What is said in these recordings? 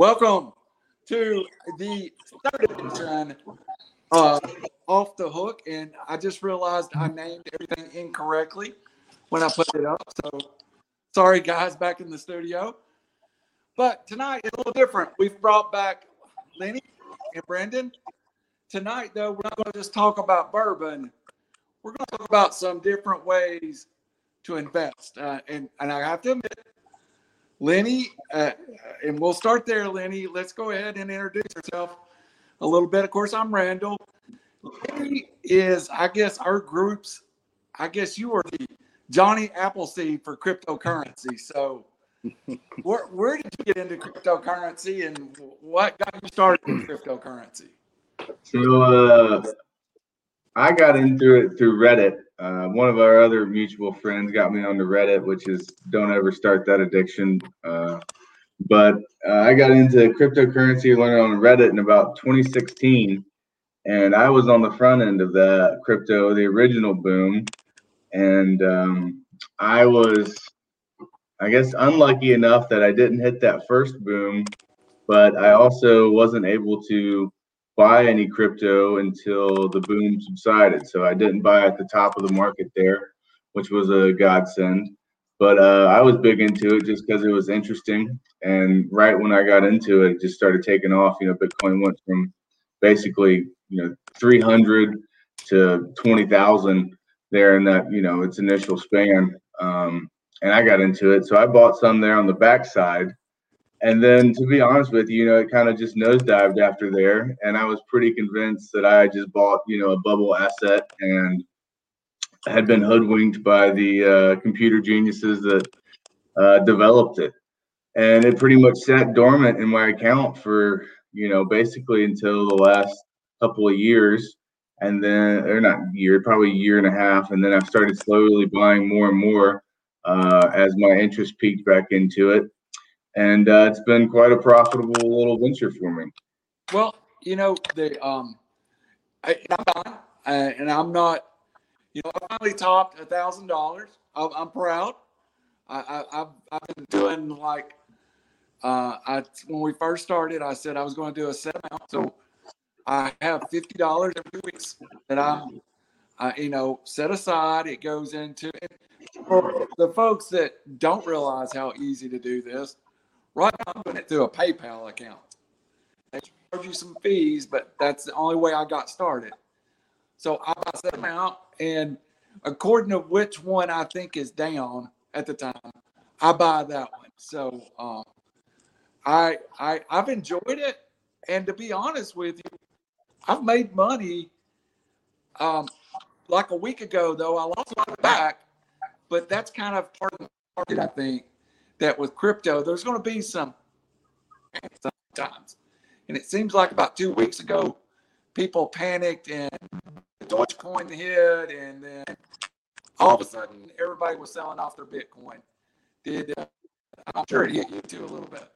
Welcome to the third edition of Off the Hook. And I just realized I named everything incorrectly when I put it up. So sorry, guys, back in the studio. But tonight is a little different. We've brought back Lenny and Brandon. Tonight, though, we're not going to just talk about bourbon. We're going to talk about some different ways to invest. Uh, and, and I have to admit, Lenny, uh, and we'll start there, Lenny. Let's go ahead and introduce yourself a little bit. Of course, I'm Randall. Lenny is, I guess, our group's, I guess you are the Johnny Appleseed for cryptocurrency. So, where, where did you get into cryptocurrency and what got you started in cryptocurrency? So, uh, I got into it through Reddit. Uh, one of our other mutual friends got me onto Reddit, which is don't ever start that addiction. Uh, but uh, I got into cryptocurrency, learning on Reddit in about 2016, and I was on the front end of that crypto, the original boom, and um, I was, I guess, unlucky enough that I didn't hit that first boom, but I also wasn't able to buy any crypto until the boom subsided. So I didn't buy at the top of the market there, which was a godsend. But uh, I was big into it just because it was interesting. And right when I got into it, it just started taking off. You know, Bitcoin went from basically you know 300 to 20,000 there in that you know its initial span. Um, and I got into it, so I bought some there on the backside and then, to be honest with you, you know, it kind of just nosedived after there. And I was pretty convinced that I just bought, you know, a bubble asset and had been hoodwinked by the uh, computer geniuses that uh, developed it. And it pretty much sat dormant in my account for, you know, basically until the last couple of years. And then, or not year, probably a year and a half. And then I started slowly buying more and more uh, as my interest peaked back into it and uh, it's been quite a profitable little venture for me. Well, you know, the um, I, am uh, and I'm not, you know, I finally topped a thousand dollars. I'm proud. I, I, have I've been doing like, uh, I when we first started, I said I was going to do a set amount. So I have fifty dollars every week that I'm, I, you know, set aside. It goes into for the folks that don't realize how easy to do this Right now, I'm doing it through a PayPal account. They charge you some fees, but that's the only way I got started. So I set amount, and according to which one I think is down at the time, I buy that one. So um, I I I've enjoyed it, and to be honest with you, I've made money. Um, like a week ago, though, I lost my back, but that's kind of part of the market, I think that with crypto, there's going to be some sometimes. And it seems like about two weeks ago, people panicked and the Dogecoin hit, and then all of a sudden, everybody was selling off their Bitcoin. Did uh, I'm sure it hit you too a little bit.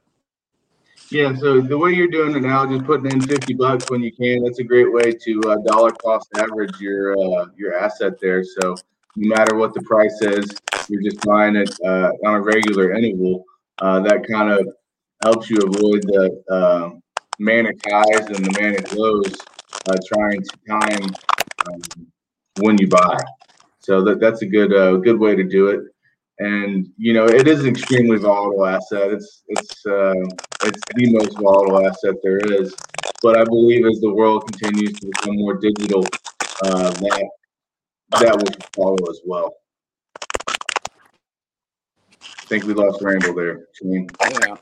Yeah, so the way you're doing it now, just putting in 50 bucks when you can, that's a great way to uh, dollar cost average your uh, your asset there. So no matter what the price is, you're just buying it uh, on a regular interval. Uh, that kind of helps you avoid the uh, manic highs and the manic lows, uh, trying to time um, when you buy. So that, that's a good uh, good way to do it. And you know, it is an extremely volatile asset. It's it's uh, it's the most volatile asset there is. But I believe as the world continues to become more digital, that that will follow as well. I think we lost Randall there. Shane. Yeah.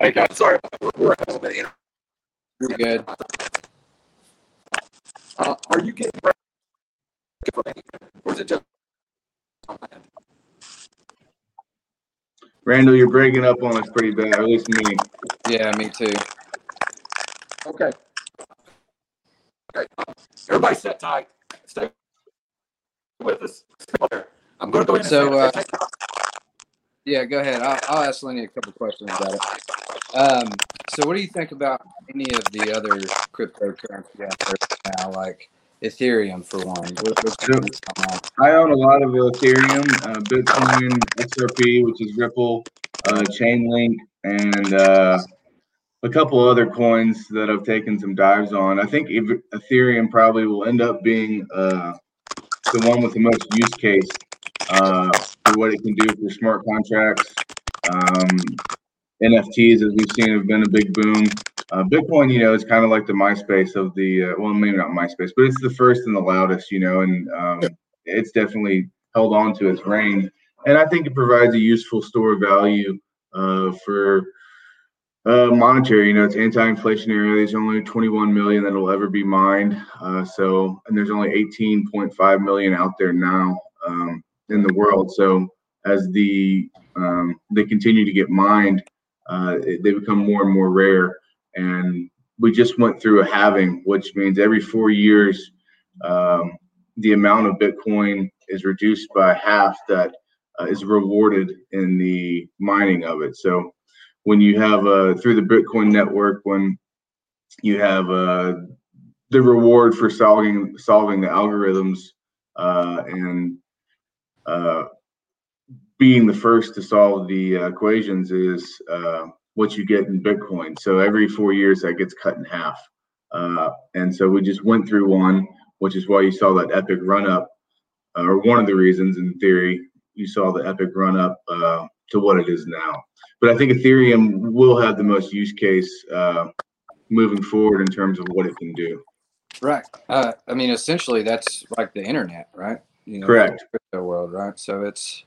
Hey guys, sorry, we're a little bit. You're good. Uh, are you getting or is it just? Randall, you're breaking up on us pretty bad, at least me. Yeah, me too. Okay. Okay. Everybody sit tight. Stay with us. I'm going to go in. So, uh, yeah, go ahead. I'll, I'll ask Lenny a couple questions about it. Um, so, what do you think about any of the other cryptocurrency out there now, like Ethereum for one? What, I own a lot of Ethereum, uh, Bitcoin, XRP, which is Ripple, uh, Chainlink, and uh, a couple other coins that I've taken some dives on. I think Ethereum probably will end up being uh, the one with the most use case uh, for what it can do for smart contracts. Um, NFTs, as we've seen, have been a big boom. Uh, Bitcoin, you know, is kind of like the MySpace of the, uh, well, maybe not MySpace, but it's the first and the loudest, you know, and um, it's definitely held on to its reign. And I think it provides a useful store of value uh, for uh, monetary. You know, it's anti-inflationary. There's only 21 million that will ever be mined. Uh, so, and there's only 18.5 million out there now um, in the world. So, as the um, they continue to get mined, uh, they become more and more rare. And we just went through a halving, which means every four years, um, the amount of Bitcoin is reduced by half that uh, is rewarded in the mining of it. So when you have uh, through the Bitcoin network, when you have uh, the reward for solving solving the algorithms uh, and uh, being the first to solve the equations is uh, what you get in Bitcoin. So every four years that gets cut in half. Uh, and so we just went through one, which is why you saw that epic run up, uh, or one of the reasons in theory you saw the epic run up uh, to what it is now. But I think Ethereum will have the most use case uh, moving forward in terms of what it can do. Right. Uh, I mean, essentially, that's like the internet, right? You know, Correct. Crypto world, right? So it's.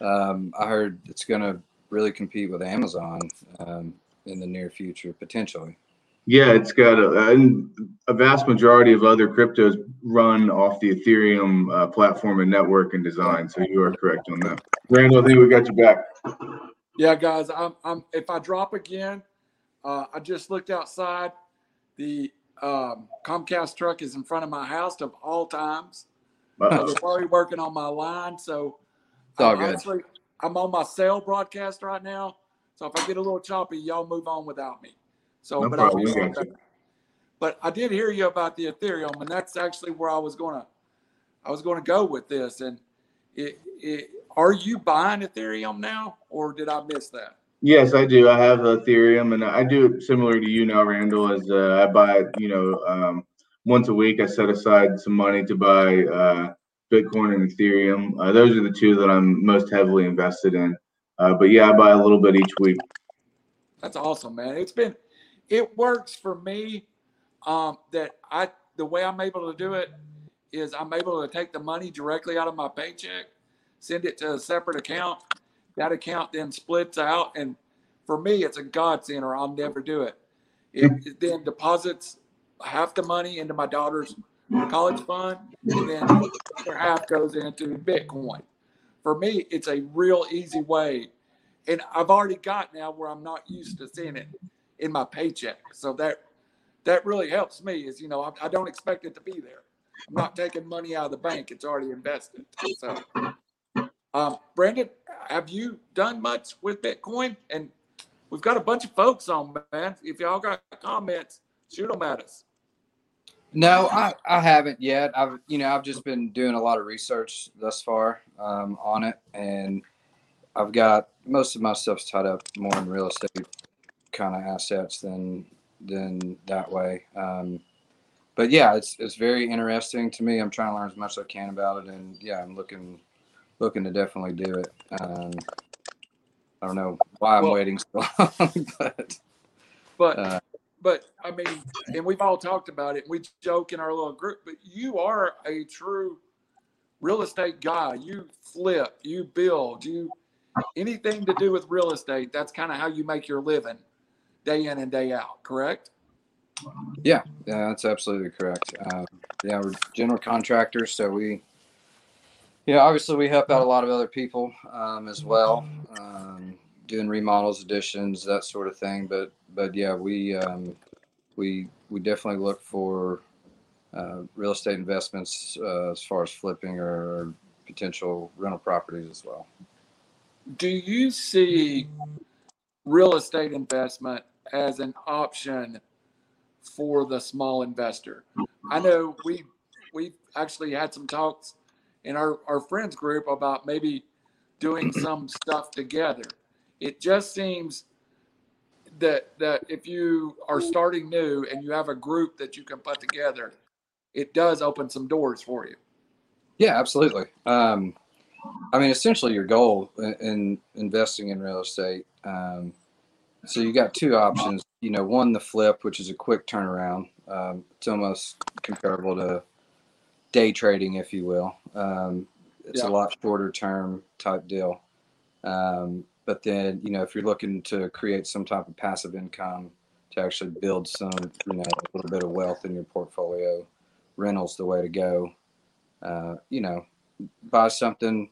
Um, I heard it's going to really compete with Amazon um, in the near future, potentially. Yeah, it's got a, a vast majority of other cryptos run off the Ethereum uh, platform and network and design. So you are correct on that. Randall, I think we got you back. Yeah, guys, I'm, I'm if I drop again, uh, I just looked outside. The um, Comcast truck is in front of my house of all times. Uh-oh. They're probably working on my line, so It's all I'm good. honestly- I'm on my cell broadcast right now. So if I get a little choppy, y'all move on without me. So, No but problem, got But I did hear you about the Ethereum, and that's actually where I was gonna, I was gonna go with this. And it, it, are you buying Ethereum now, or did I miss that? Yes, I do. I have Ethereum, and I do it similar to you now, Randall. As uh, I buy, you know, um, once a week, I set aside some money to buy uh, Bitcoin and Ethereum. Uh, those are the two that I'm most heavily invested in. Uh, but yeah, I buy a little bit each week. That's awesome, man. It's been, it works for me. Um, that I, the way I'm able to do it is I'm able to take the money directly out of my paycheck, send it to a separate account. That account then splits out. And for me, it's a godsend or I'll never do it. It, it then deposits half the money into my daughter's college fund and then the other half goes into Bitcoin. For me, it's a real easy way and I've already got now where I'm not used to seeing it in my paycheck. So that that really helps me. Is you know I, I don't expect it to be there. I'm not taking money out of the bank; it's already invested. So, um, Brandon, have you done much with Bitcoin? And we've got a bunch of folks on, man. If y'all got comments, shoot them at us. No, I, I haven't yet. I've you know I've just been doing a lot of research thus far um, on it, and I've got most of my stuff's tied up more in real estate kind of assets than than that way. Um, but yeah, it's it's very interesting to me. I'm trying to learn as much as I can about it, and yeah, I'm looking looking to definitely do it. Um, I don't know why I'm Well- waiting so long, but But Uh, but I mean, and we've all talked about it. We joke in our little group, but you are a true real estate guy. You flip, you build, you anything to do with real estate. That's kind of how you make your living, day in and day out. Correct? Yeah, yeah, that's absolutely correct. Um, yeah, we're general contractors, so we, yeah, obviously we help out a lot of other people um, as well, um, doing remodels, additions, that sort of thing. But but yeah, we um, we we definitely look for uh, real estate investments uh, as far as flipping or potential rental properties as well. Do you see real estate investment as an option for the small investor? I know we we actually had some talks in our, our friends group about maybe doing some stuff together. It just seems that that if you are starting new and you have a group that you can put together, it does open some doors for you. Yeah, absolutely. Um, I mean, essentially, your goal in, in investing in real estate. Um, so you got two options. You know, one the flip, which is a quick turnaround. Um, it's almost comparable to day trading, if you will. Um, it's Yeah. a lot shorter term type deal. Um, but then, you know, if you're looking to create some type of passive income to actually build some, you know, a little bit of wealth in your portfolio, rentals the way to go. Uh, you know, buy something.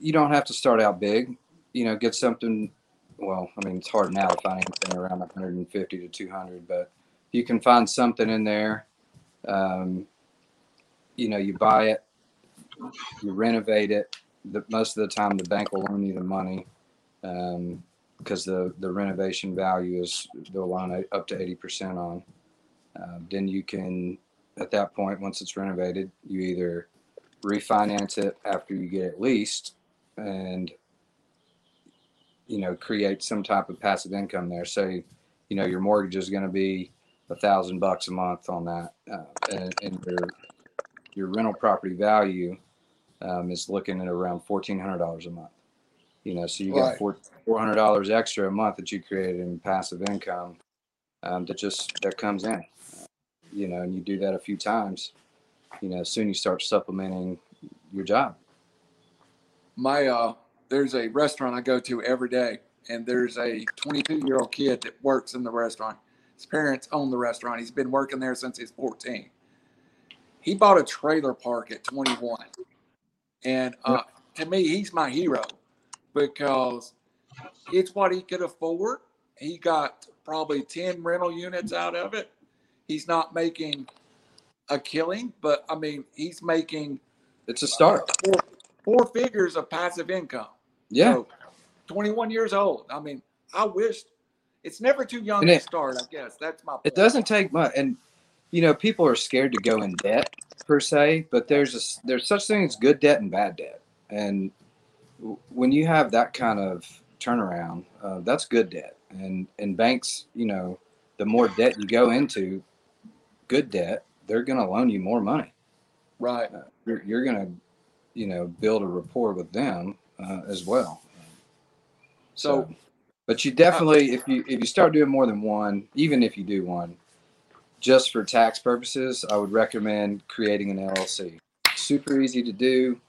You don't have to start out big. You know, get something. Well, I mean, it's hard now to find anything around 150 to 200, but you can find something in there. Um, you know, you buy it, you renovate it. The, most of the time, the bank will loan you the money um, because the the renovation value is they'll it up to 80% on. Uh, then you can, at that point, once it's renovated, you either refinance it after you get it leased and you know create some type of passive income there say you know your mortgage is going to be a thousand bucks a month on that uh, and, and your your rental property value um, is looking at around fourteen hundred dollars a month you know so you got Right. four four hundred dollars extra a month that you created in passive income um, that just that comes in you know and you do that a few times you know soon you start supplementing your job My uh, there's a restaurant I go to every day, and there's a 22 year old kid that works in the restaurant. His parents own the restaurant. He's been working there since he's 14. He bought a trailer park at 21, and uh, to me, he's my hero because it's what he could afford. He got probably 10 rental units out of it. He's not making a killing, but I mean, he's making it's a start four, four figures of passive income. yeah So, 21 years old. I mean, I wish it's never too young to start, I guess. That's my it doesn't take much and you know people are scared to go in debt per se but there's a there's such thing as good debt and bad debt and when you have that kind of turnaround uh, that's good debt. And and banks you know the more debt you go into good debt they're going to loan you more money. Right. you're, you're going to you know build a rapport with them uh, as well. So, but you definitely if you if you start doing more than one even if you do one just for tax purposes i would recommend creating an llc super easy to do.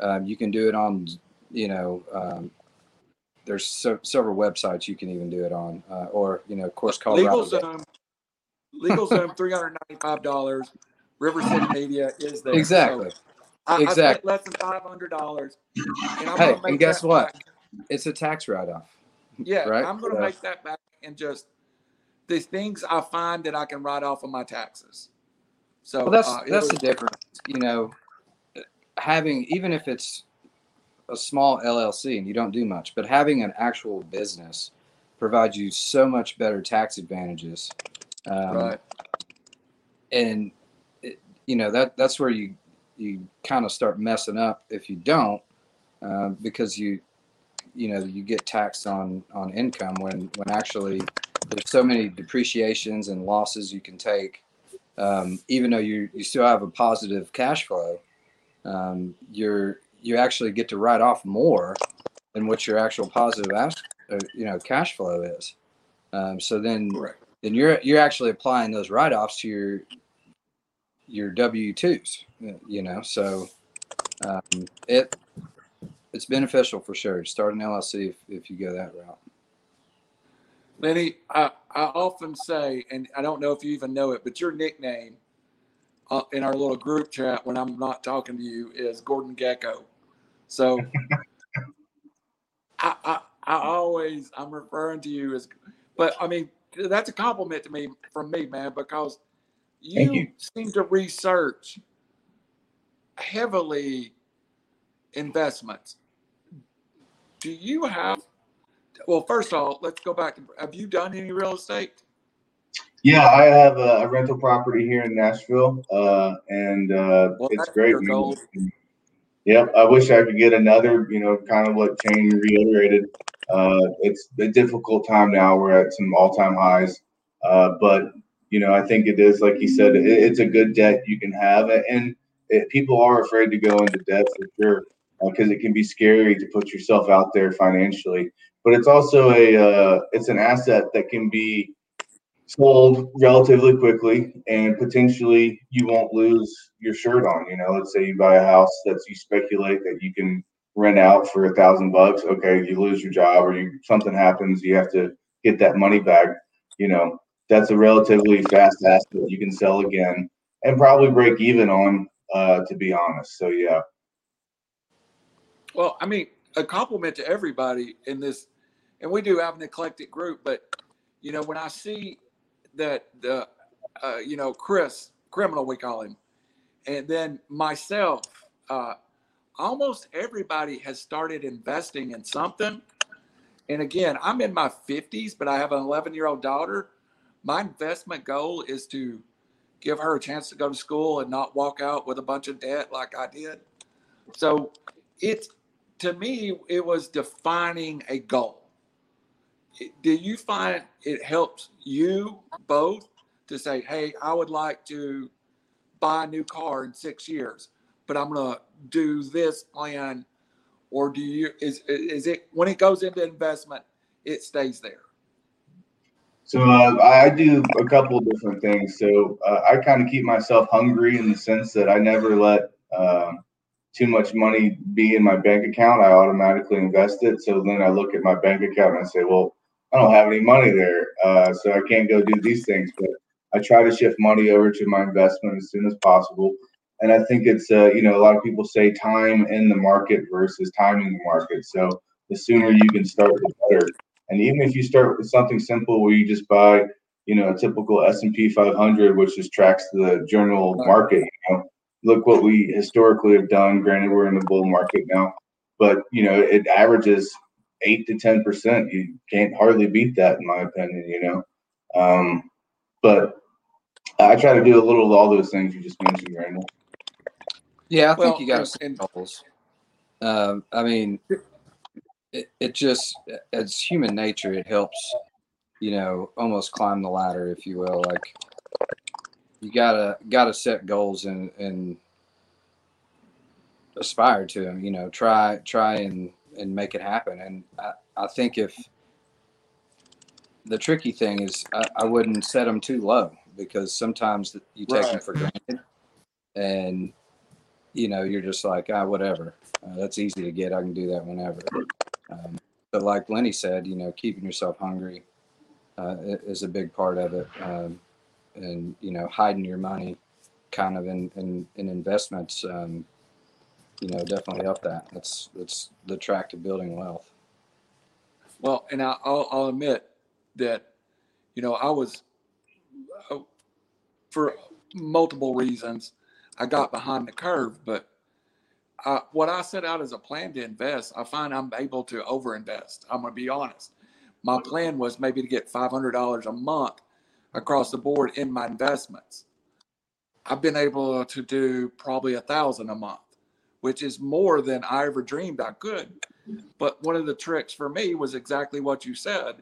Um, you can do it on you know um, there's so, several websites you can even do it on uh, or you know of course colorado LegalZoom, LegalZoom, $395. River City Media is there. exactly So I, I Exactly. less than $500. And Hey, and guess what? back. it's a tax write-off Yeah, Right? I'm going to Yeah. make that back and just the things I find that I can write off of my taxes. So Well, that's uh, that's was- the difference. You know, having even if it's a small LLC and you don't do much, but having an actual business provides you so much better tax advantages. Um, right. And it, you know that that's where you you kind of start messing up if you don't, uh, because you you know you get taxed on on income when when actually there's so many depreciations and losses you can take um, even though you you still have a positive cash flow, um, you're you actually get to write off more than what your actual positive as, uh, you know cash flow is. Um, so then Correct. then you're you're actually applying those write offs to your your W twos. You know, so um, it it's beneficial for sure. Start an LLC if, if you go that route. Lenny, I, I often say, and I don't know if you even know it, but your nickname uh, in our little group chat when I'm not talking to you is Gordon Gekko. So I, I, I always, I'm referring to you as, but I mean, that's a compliment to me from me, man, because you, you. seem to research heavily investments. Do you have, well, first of all, let's go back. Have you done any real estate? Yeah, I have a, a rental property here in Nashville, uh, and uh, Well, it's great. Yep, I wish I could get another. You know, kind of what Shane reiterated. Uh, it's a difficult time now. We're at some all-time highs, uh, but you know, I think it is like you said, it, it's a good debt you can have, and it, people are afraid to go into debt for sure because uh, it can be scary to put yourself out there financially. But it's also a uh, it's an asset that can be sold relatively quickly and potentially you won't lose your shirt on you know? Let's say you buy a house that you speculate that you can rent out for a thousand bucks okay you lose your job or you something happens you have to get that money back you know? That's a relatively fast asset you can sell again and probably break even on uh, to be honest so yeah. Well i mean a compliment to everybody in this and we do have an eclectic group but you know when i see that the uh, you know Chris criminal we call him, and then myself. Uh, almost everybody has started investing in something. And again, I'm in my 50s, but I have an 11 year old daughter. My investment goal is to give her a chance to go to school and not walk out with a bunch of debt like I did. So it's to me, it was defining a goal do you find it helps you both to say, hey, I would like to buy a new car in six years, but I'm going to do this plan? Or do you, is, is it, when it goes into investment, it stays there? So uh, I do a couple of different things. So uh, I kind of keep myself hungry in the sense that I never let uh, too much money be in my bank account. I automatically invest it. So then I look at my bank account and I say, well, I don't have any money there, uh, so I can't go do these things. But I try to shift money over to my investment as soon as possible. And I think it's, uh, you know, a lot of people say time in the market versus timing the market. So the sooner you can start, the better. And even if you start with something simple where you just buy, you know, a typical S&P 500, which just tracks the general market, you know, look what we historically have done. Granted, we're in the bull market now, but you know, it averages eight to ten percent. You can't hardly beat that, in my opinion. You know, um, but I try to do a little of all those things you just mentioned, Randall. Yeah, I well, think you got to set goals. Um, I mean, it, it just as human nature, it helps. You know, almost climb the ladder, if you will. Like you gotta gotta set goals and and aspire to them. You know, try try and and make it happen. And I, I think if the tricky thing is, I, I wouldn't set them too low because sometimes you take right. them for granted, and you know you're just like ah whatever. Uh, that's easy to get. I can do that whenever. Um, but like Lenny said, you know, keeping yourself hungry uh, is a big part of it, um, and you know, hiding your money, kind of in in, in investments. Um, you know, definitely up that. That's that's the track to building wealth. Well, and I'll, I'll admit that, you know, I was, uh, for multiple reasons, I got behind the curve. But uh, what I set out as a plan to invest, I find I'm able to overinvest. I'm going to be honest. My plan was maybe to get $500 a month across the board in my investments. I've been able to do probably a thousand a month which is more than I ever dreamed I could. But one of the tricks for me was exactly what you said.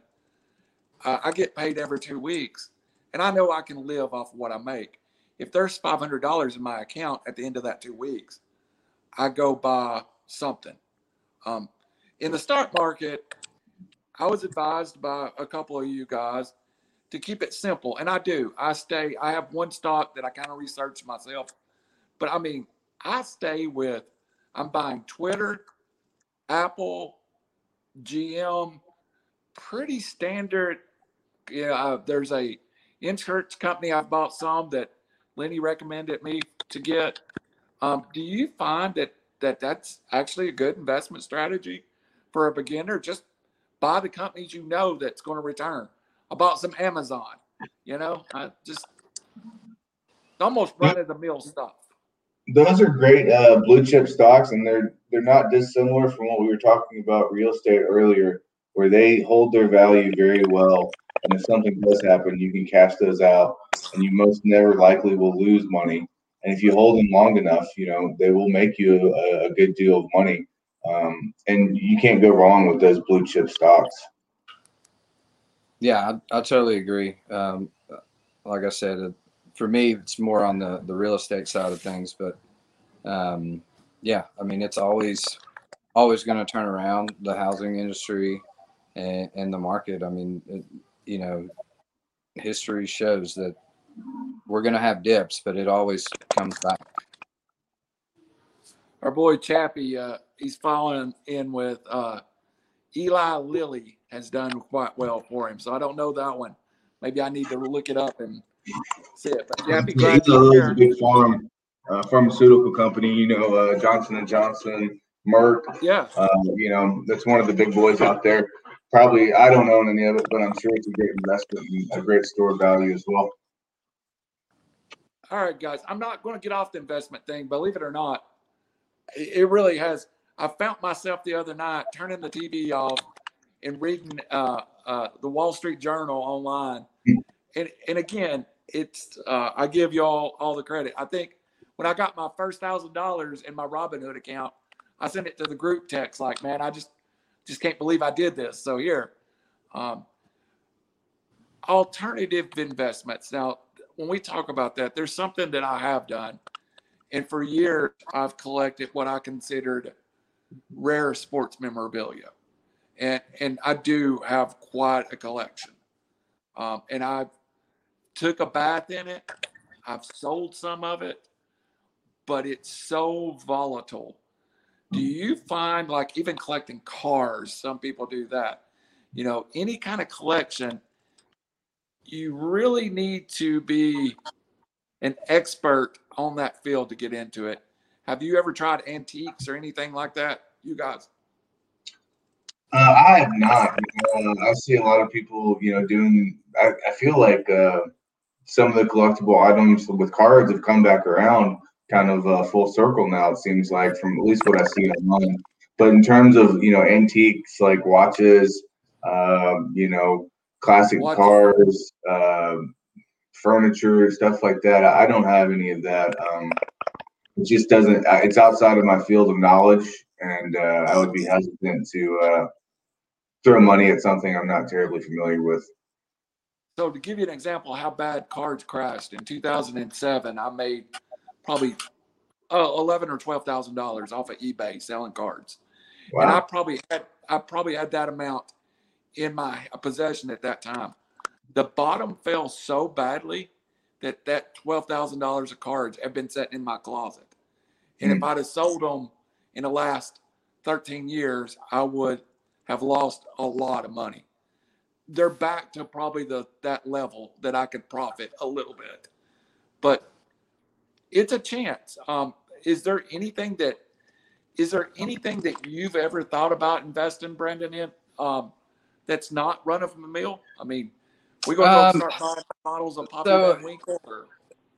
Uh, I get paid every two weeks, and I know I can live off what I make. If there's $500 in my account at the end of that two weeks, I go buy something. Um, in the stock market, I was advised by a couple of you guys to keep it simple, and I do. I stay. I have one stock that I kind of research myself, but I mean, I stay with, I'm buying Twitter, Apple, GM, pretty standard. Yeah, uh, there's a insurance company I've bought some that Lenny recommended me to get. Um, do you find that that that's actually a good investment strategy for a beginner? Just buy the companies you know that's going to return. I bought some Amazon. You know, I just almost run of the mill stuff those are great uh, blue chip stocks, and they're they're not dissimilar from what we were talking about real estate earlier, where they hold their value very well. And if something does happen, you can cash those out, and you most never likely will lose money. And if you hold them long enough, you know they will make you a, a good deal of money. Um, and you can't go wrong with those blue chip stocks. Yeah, I, I totally agree. Um, like I said, for me, it's more on the, the real estate side of things, but um, yeah, I mean, it's always always going to turn around the housing industry and, and the market. I mean, it, you know, history shows that we're going to have dips, but it always comes back. Our boy Chappie, uh, he's following in with uh, Eli Lilly has done quite well for him. So I don't know that one. Maybe I need to look it up and But Chappie, Yeah, Eli a big farm, uh, pharmaceutical company. You know, uh, Johnson and Johnson, Merck. Yeah, Uh, you know, that's one of the big boys out there. Probably, I don't own any of it, but I'm sure it's a great investment and a great store value as well. All right, guys. I'm not going to get off the investment thing. Believe it or not, it, it really has. I found myself the other night turning the TV off and reading uh, uh, the Wall Street Journal online. And and again, it's uh, I give y'all all the credit. I think when I got my first thousand dollars in my Robinhood account, I sent it to the group text like, "Man, I just just can't believe I did this." So here, um, alternative investments. Now, when we talk about that, there's something that I have done. And for years, I've collected what I considered rare sports memorabilia. And, and I do have quite a collection. Um, and I've took a bath in it. I've sold some of it, but it's so volatile. Do you find like even collecting cars, some people do that, you know, any kind of collection, you really need to be an expert on that field to get into it. Have you ever tried antiques or anything like that? You guys. Uh, I have not. Uh, I see a lot of people, you know, doing. I, I feel like uh, some of the collectible items with cards have come back around, kind of uh, full circle now. It seems like, from at least what I see online. But in terms of you know antiques like watches, um, you know, classic Watches. cars, um furniture, stuff like that, I don't have any of that. Um, it just doesn't. uh, It's outside of my field of knowledge, and uh, I would be hesitant to. Uh, throw money at something I'm not terribly familiar with. So to give you an example how bad cards crashed in 2007, I made probably uh, eleven or twelve thousand dollars off of eBay selling cards, and I probably had I probably had that amount in my possession at that time. The bottom fell so badly that that twelve thousand dollars of cards have been sitting in my closet, and if I'd have sold them in the last thirteen years, I would have lost a lot of money they're back to probably the that level that I could profit a little bit. But it's a chance. Um, is there anything that is there anything that you've ever thought about investing, Brandon, in um, that's not run of the mill? I mean, we gonna go Um, start buying bottles of Pappy so- Van Winkle or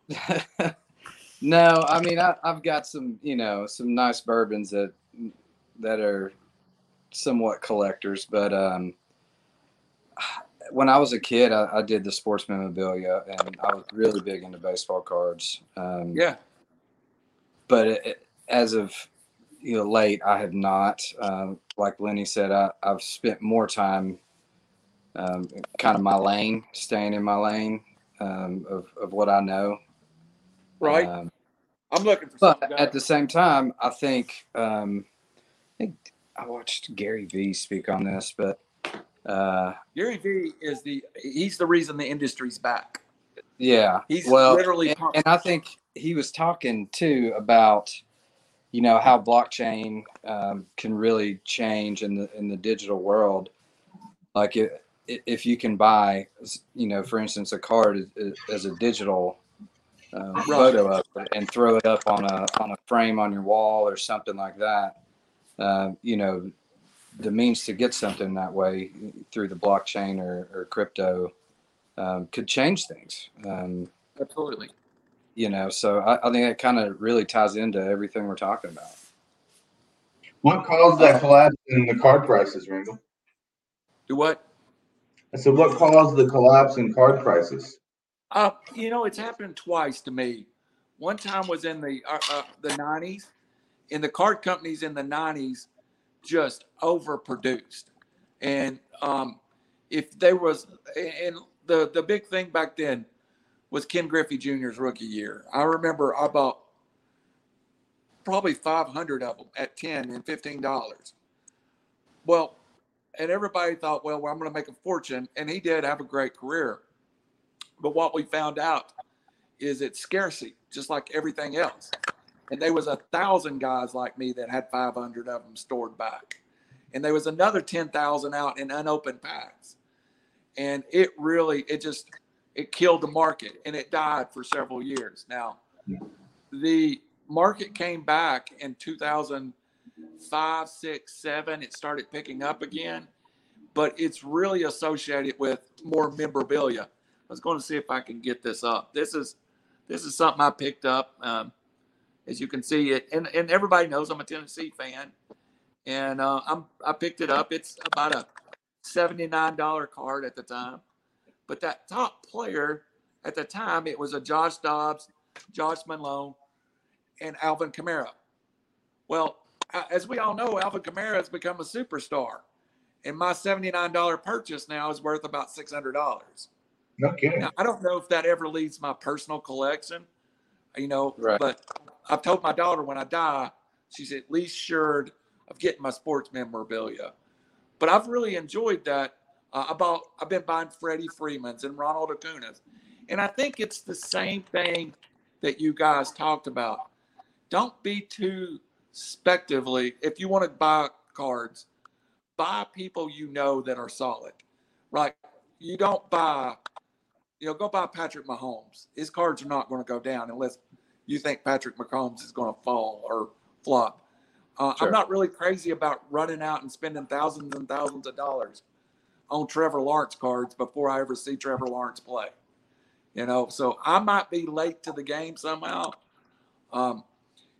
no, I mean I, I've got some, you know, some nice bourbons that that are somewhat collectors, but um, when I was a kid, I, I did the sports memorabilia, and I was really big into baseball cards. Um, yeah. but it, it- as of you know late, I have not. Um, like Lenny said, I, I've spent more time, um, kind of my lane, staying in my lane um, of of what I know. Right. Um, I'm looking for but at the same time, I think um, I think I watched Gary Vee speak on this, but uh, Gary Vee is the he's the reason the industry's back. yeah, He's well, literally and, and I think he was talking too about you know how blockchain um, can really change in the in the digital world. Like it, if you can buy, you know, for instance, a card as, as a digital uh, photo of it and throw it up on a on a frame on your wall or something like that. Uh, you know, the means to get something that way through the blockchain or, or crypto um, could change things. Um, absolutely. you know, so I, I think it kind of really ties into everything we're talking about. What caused that collapse in the card prices, Randall? Do what? I said, what caused the collapse in card prices? Uh, you know, it's happened twice to me. One time was in the uh, uh, the nineties, in the card companies in the nineties. Just overproduced. And um, if there was, and the the big thing back then was Ken Griffey Jr.'s rookie year. I remember I bought probably 500 of them at 10 and 15 dollars. Well, and everybody thought, well, well I'm going to make a fortune, and he did have a great career. But what we found out is it's scarcity, just like everything else. And there was a thousand guys like me that had 500 of them stored back, and there was another 10,000 out in unopened packs. And it really, it just, it killed the market, and it died for several years. Now, the market came back in 2005, six, seven. It started picking up again, but it's really associated with more memorabilia. I was going to see if I can get this up. This is this is something I picked up. Um, as you can see it, and, and everybody knows I'm a Tennessee fan, and uh, I'm I picked it up. It's about a seventy-nine dollar card at the time, but that top player at the time it was a Josh Dobbs, Josh Malone, and Alvin Kamara. Well, as we all know, Alvin Kamara has become a superstar, and my seventy-nine dollar purchase now is worth about six hundred dollars. No kidding. Now, I don't know if that ever leaves my personal collection, you know, Right. but I've told my daughter when I die, she's at least assured of getting my sports memorabilia. But I've really enjoyed that. Uh, I bought, I've been buying Freddie Freeman's and Ronald Acuna's. And I think it's the same thing that you guys talked about. Don't be too speculatively. If you want to buy cards, buy people you know that are solid. Right? You don't buy you know, go buy Patrick Mahomes. His cards are not going to go down unless you think Patrick Mahomes is going to fall or flop. Uh, Sure. I'm not really crazy about running out and spending thousands and thousands of dollars on Trevor Lawrence cards before I ever see Trevor Lawrence play. You know, so I might be late to the game somehow. Um,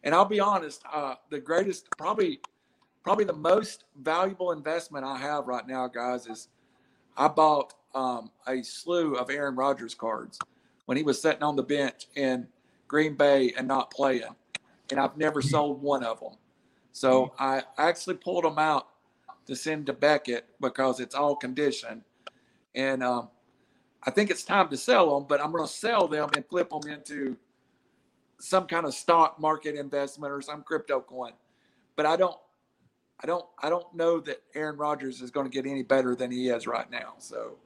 and I'll be honest, uh, the greatest, probably, probably the most valuable investment I have right now, guys, is I bought um, a slew of Aaron Rodgers cards when he was sitting on the bench in Green Bay and not playing, and I've never sold one of them. So I actually pulled them out to send to Beckett because it's all condition, and um, I think it's time to sell them. But I'm going to sell them and flip them into some kind of stock market investment or some crypto coin. But I don't, I don't, I don't know that Aaron Rodgers is going to get any better than he is right now. So.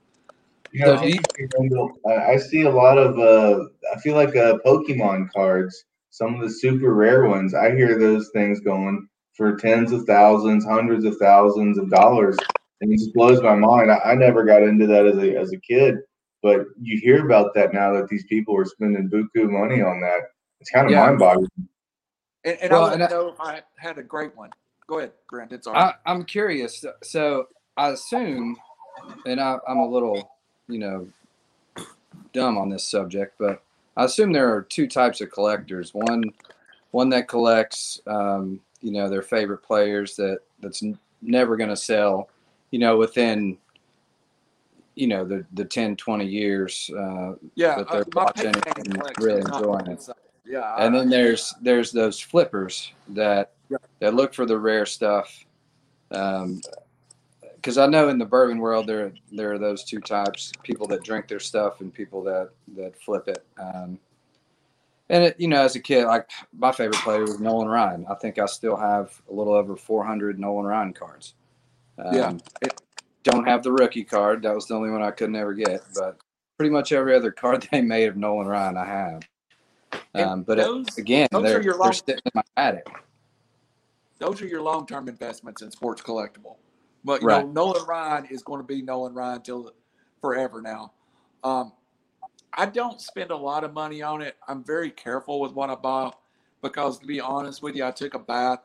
You know, So you- I I see a lot of. Uh, I feel like uh, Pokemon cards. Some of the super rare ones. I hear those things going for tens of thousands, hundreds of thousands of dollars, and it just blows my mind. I, I never got into that as a as a kid, but you hear about that now that these people are spending buku money on that. It's kind of Yeah. mind-boggling. And, and Well, I and don't know if I had a great one. Go ahead, Grant. It's all right. I, I'm curious. So I assume, and I, I'm a little, you know, dumb on this subject, but I assume there are two types of collectors. One, one that collects, um, you know, their favorite players that that's n- never going to sell, you know, within, you know, the the 10, 20 years. Uh, yeah, that they're uh, watching it and really enjoying it. Yeah, and I- then there's there's those flippers that Yeah. that look for the rare stuff um because i know in the bourbon world there there are those two types people that drink their stuff and people that that flip it um and it, you know as a kid like my favorite player was nolan ryan i think i still have a little over 400 nolan ryan cards um, Yeah. it, don't have the rookie card that was the only one i could never get but pretty much every other card they made of nolan ryan i have um, but it, again, those they're, are your they're long- sitting in my attic. those are your long-term investments in sports collectible. But you Right. know, Nolan Ryan is going to be Nolan Ryan till forever now. Um, I don't spend a lot of money on it. I'm very careful with what I buy because, to be honest with you, I took a bath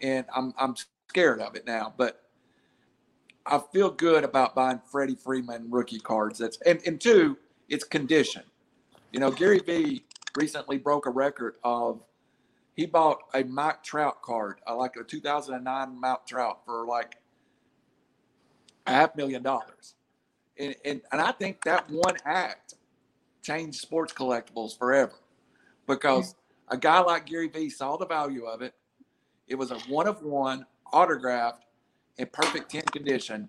and I'm I'm scared of it now. But I feel good about buying Freddie Freeman rookie cards. That's and, and two, it's condition. You know, Gary Vee recently broke a record of he bought a Mike Trout card, uh, like a 2009 Mike Trout, for like a half million dollars. And, and, and I think that one act changed sports collectibles forever because a guy like Gary Vee saw the value of it. It was a one of one autographed in perfect tin condition.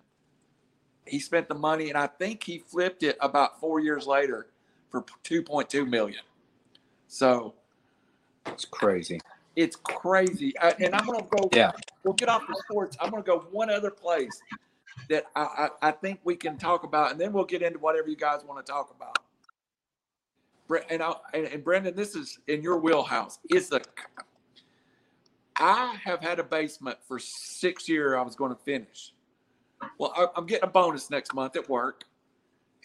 He spent the money, and I think he flipped it about four years later for 2.2 million. So It's crazy. it's crazy. I, and I'm gonna go. Yeah. We'll get off the sports. I'm gonna go one other place that I, I, I think we can talk about, and then we'll get into whatever you guys want to talk about. And, I, and, Brandon, this is in your wheelhouse. It's the. I have had a basement for six years. I was going to finish. Well, I, I'm getting a bonus next month at work,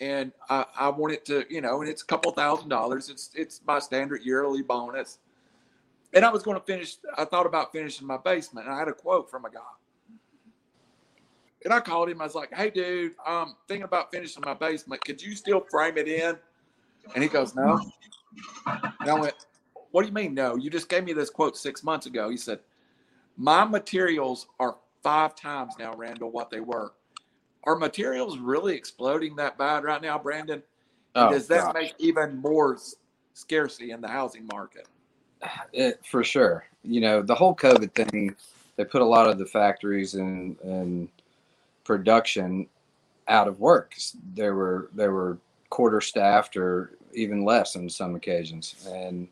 and I, I want it to, you know, and it's a couple thousand dollars. It's it's my standard yearly bonus and I was going to finish. I thought about finishing my basement, and I had a quote from a guy. And I called him. I was like, "Hey, dude, I'm thinking about finishing my basement. Could you still frame it in?" And he goes, "No." And I went, "What do you mean, no? You just gave me this quote six months ago." He said, "My materials are five times now, Randall, what they were. Are materials really exploding that bad right now, Brandon? Oh, Does that gosh. make even more scarcity in the housing market?" It, for sure. You know, the whole COVID thing, they put a lot of the factories and, and production out of work. They were they were quarter staffed or even less on some occasions. And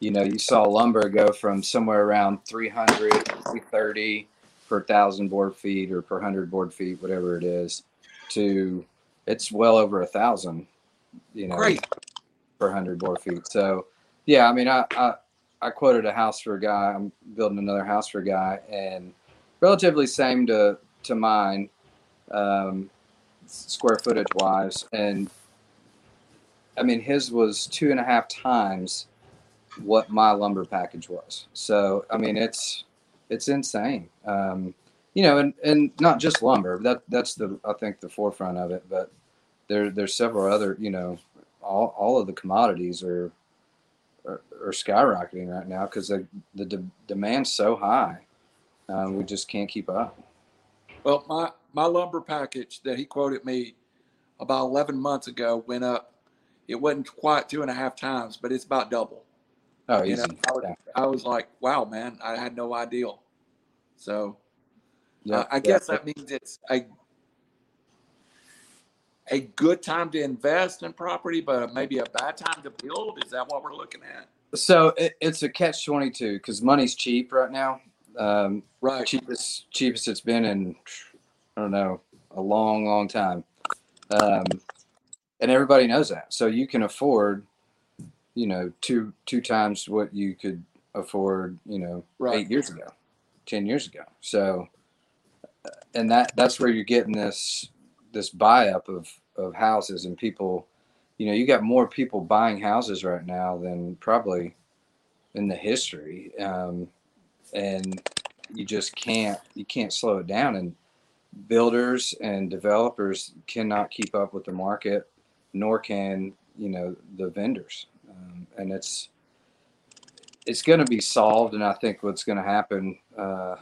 you know, you saw lumber go from somewhere around 300, 330 per thousand board feet or per hundred board feet, whatever it is, to it's well over a thousand. You know, Great. per hundred board feet. So, yeah, I mean, I, I I quoted a house for a guy. I'm building another house for a guy, and relatively same to to mine, um, square footage wise, and I mean his was two and a half times what my lumber package was. So, I mean, it's it's insane. Um, you know, and and not just lumber. That that's the I think the forefront of it, but there there's several other you know all, all of the commodities are are, are skyrocketing right now because the the de- demand's so high, um, we just can't keep up. Well, my my lumber package that he quoted me about 11 months ago went up. It wasn't quite two and a half times, but it's about double. Oh, You easy. know, I was, Yeah. I was like, wow, man, I had no idea. So Yeah, uh, I yeah. guess that means it's a a good time to invest in property, but maybe a bad time to build. Is that what we're looking at? So it, it's a catch twenty two because money's cheap right now. Um, Right. cheapest cheapest it's been in I don't know a long long time, um, and everybody knows that. So you can afford, you know, two two times what you could afford, you know, Right. eight years ago, ten years ago. So, and that that's where you're getting this this buy up of of houses and people. You know, you got more people buying houses right now than probably in the history, um, and you just can't you can't slow it down. And builders and developers cannot keep up with the market, nor can you know the vendors. Um, and it's it's going to be solved. And I think what's going to happen, uh,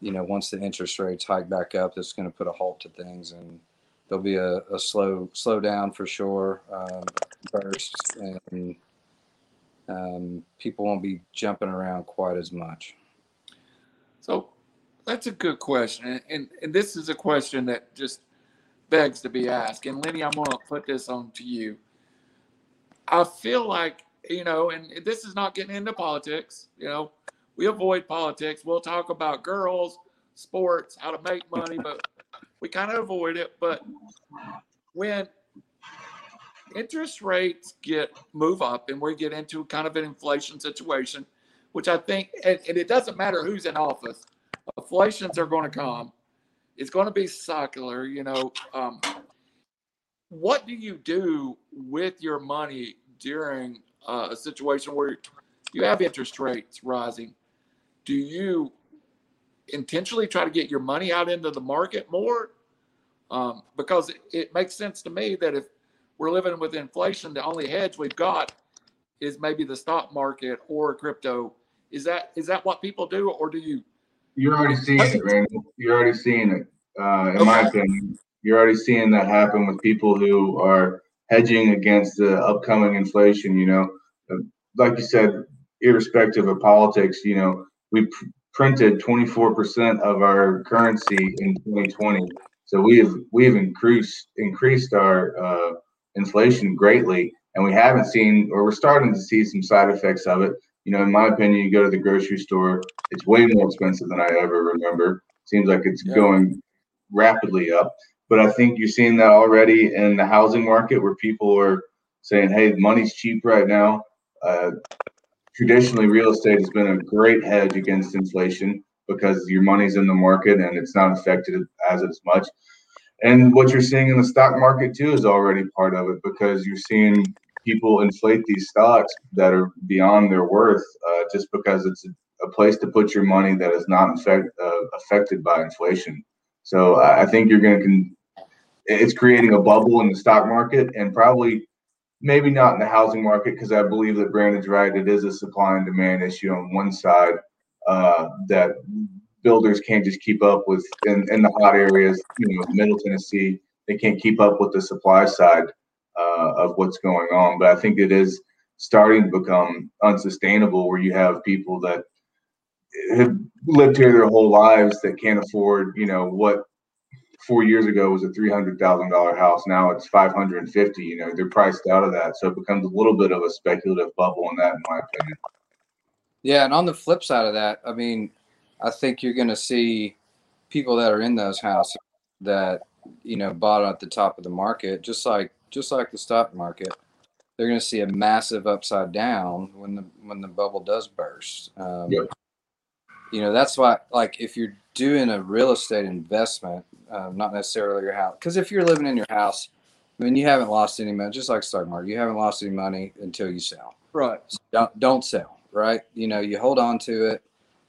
you know, once the interest rates hike back up, that's going to put a halt to things, and there'll be a, a slow slow down for sure, um, burst, and um, people won't be jumping around quite as much. So that's a good question. And, and, and this is a question that just begs to be asked. And Lenny, I'm going to put this on to you. I feel like, you know, and this is not getting into politics, you know, we avoid politics. We'll talk about girls, sports, how to make money, but we kind of avoid it. But when interest rates get move up and we get into kind of an inflation situation, which I think, and, and it doesn't matter who's in office, inflations are going to come. It's going to be secular, you know. Um, what do you do with your money during uh, a situation where you have interest rates rising? Do you intentionally try to get your money out into the market more? Um, because it, it makes sense to me that if we're living with inflation, the only hedge we've got is maybe the stock market or crypto. Is that is that what people do, or do you? You're already seeing it, Randall. You're already seeing it. Uh, in my opinion, you're already seeing that happen with people who are hedging against the upcoming inflation. You know, Uh, like you said, irrespective of politics, you know, we pr- printed 24% of our currency in 2020. So we have we have increased increased our uh, inflation greatly, and we haven't seen or we're starting to see some side effects of it. You know, in my opinion, you go to the grocery store, it's way more expensive than I ever remember. Seems like it's Yeah. going rapidly up. But I think you're seeing that already in the housing market where people are saying, hey, money's cheap right now. Uh, traditionally, real estate has been a great hedge against inflation because your money's in the market and it's not affected as as much. And what you're seeing in the stock market too is already part of it because you're seeing people inflate these stocks that are beyond their worth uh, just because it's a, a place to put your money that is not affect, uh, affected by inflation. So I I think you're going to, con- it's creating a bubble in the stock market and probably maybe not in the housing market because I believe that Brandon's right. It is a supply and demand issue on one side uh, that builders can't just keep up with in, in the hot areas, you know, Middle Tennessee. They can't keep up with the supply side uh, of what's going on. But I think it is starting to become unsustainable where you have people that have lived here their whole lives that can't afford, you know, what four years ago was a three hundred thousand dollar house. Now it's five hundred and fifty. You know, they're priced out of that, so it becomes a little bit of a speculative bubble in that, in my opinion. Yeah, and on the flip side of that, I mean, I think you're going to see people that are in those houses that you know bought at the top of the market, just like just like the stock market. They're going to see a massive upside down when the when the bubble does burst. Um, Yep. You know, that's why, like, if you're doing a real estate investment, uh, not necessarily your house, because if you're living in your house, I mean, you haven't lost any money, just like stock market, you haven't lost any money until you sell. Right. don't don't sell right? You know you hold on to it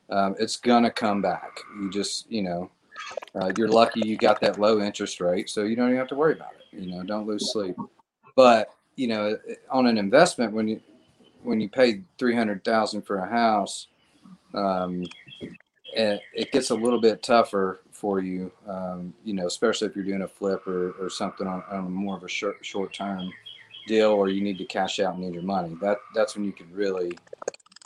um, it's gonna come back. You just you know uh, you're lucky you got that low interest rate so you don't even have to worry about it you know don't lose sleep. But you know on an investment when you when you pay 300000 for a house um, it, it gets a little bit tougher for you um, you know especially if you're doing a flip or, or something on, on more of a short short term deal or you need to cash out and need your money. That that's when you can really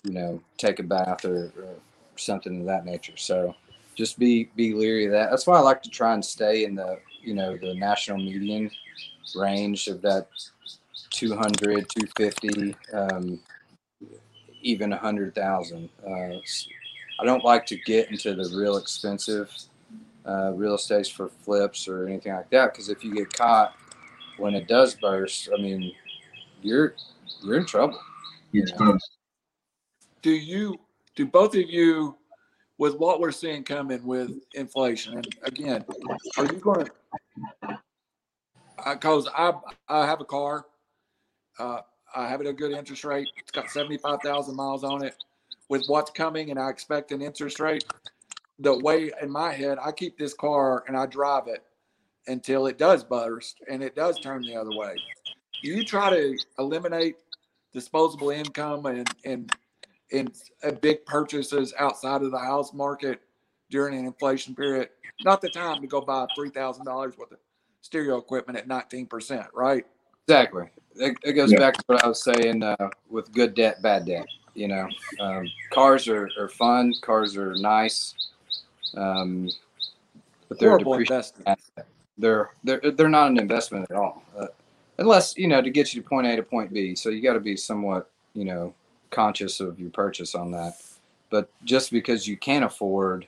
you know take a bath or, or something of that nature. So just be be leery of that. That's why i like to try and stay in the you know the national median range of that 200 250 um, even 100000 uh, i don't like to get into the real expensive uh, real estates for flips or anything like that because if you get caught when it does burst, I mean, you're you're in trouble. Huge Yeah. Do you, do both of you, with what we're seeing coming with inflation, and again, are you going to, because I, I have a car, uh, I have it at a good interest rate. It's got 75,000 miles on it. With what's coming and I expect an interest rate, the way in my head, I keep this car and I drive it until it does burst and it does turn the other way. You try to eliminate disposable income and, and, and big purchases outside of the house market during an inflation period? Not the time to go buy $3,000 worth of stereo equipment at 19%, right? Exactly. It, it goes Yeah. back to what I was saying uh, with good debt, bad debt. You know, um, cars are, are fun. Cars are nice, um, but they're Horrible depreciating investment. asset. They're they're they're not an investment at all, uh, unless you know to get you to point A to point B. So you got to be somewhat you know conscious of your purchase on that. But just because you can't afford,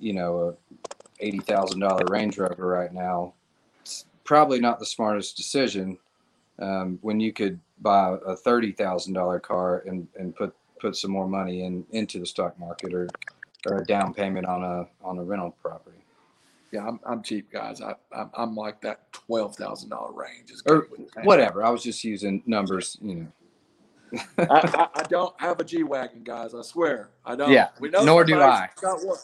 you know, a eighty thousand dollar Range Rover right now, it's probably not the smartest decision um, when you could buy a thirty thousand dollar car and, and put put some more money in into the stock market or or a down payment on a on a rental property. Yeah, I'm, I'm cheap, guys. I, I'm, I'm like that $12,000 range. Is Or good with me. Whatever. I was just using numbers, you know. I, I, I don't have a G wagon, guys. I swear, I don't. Yeah, we know nor do I. Got one.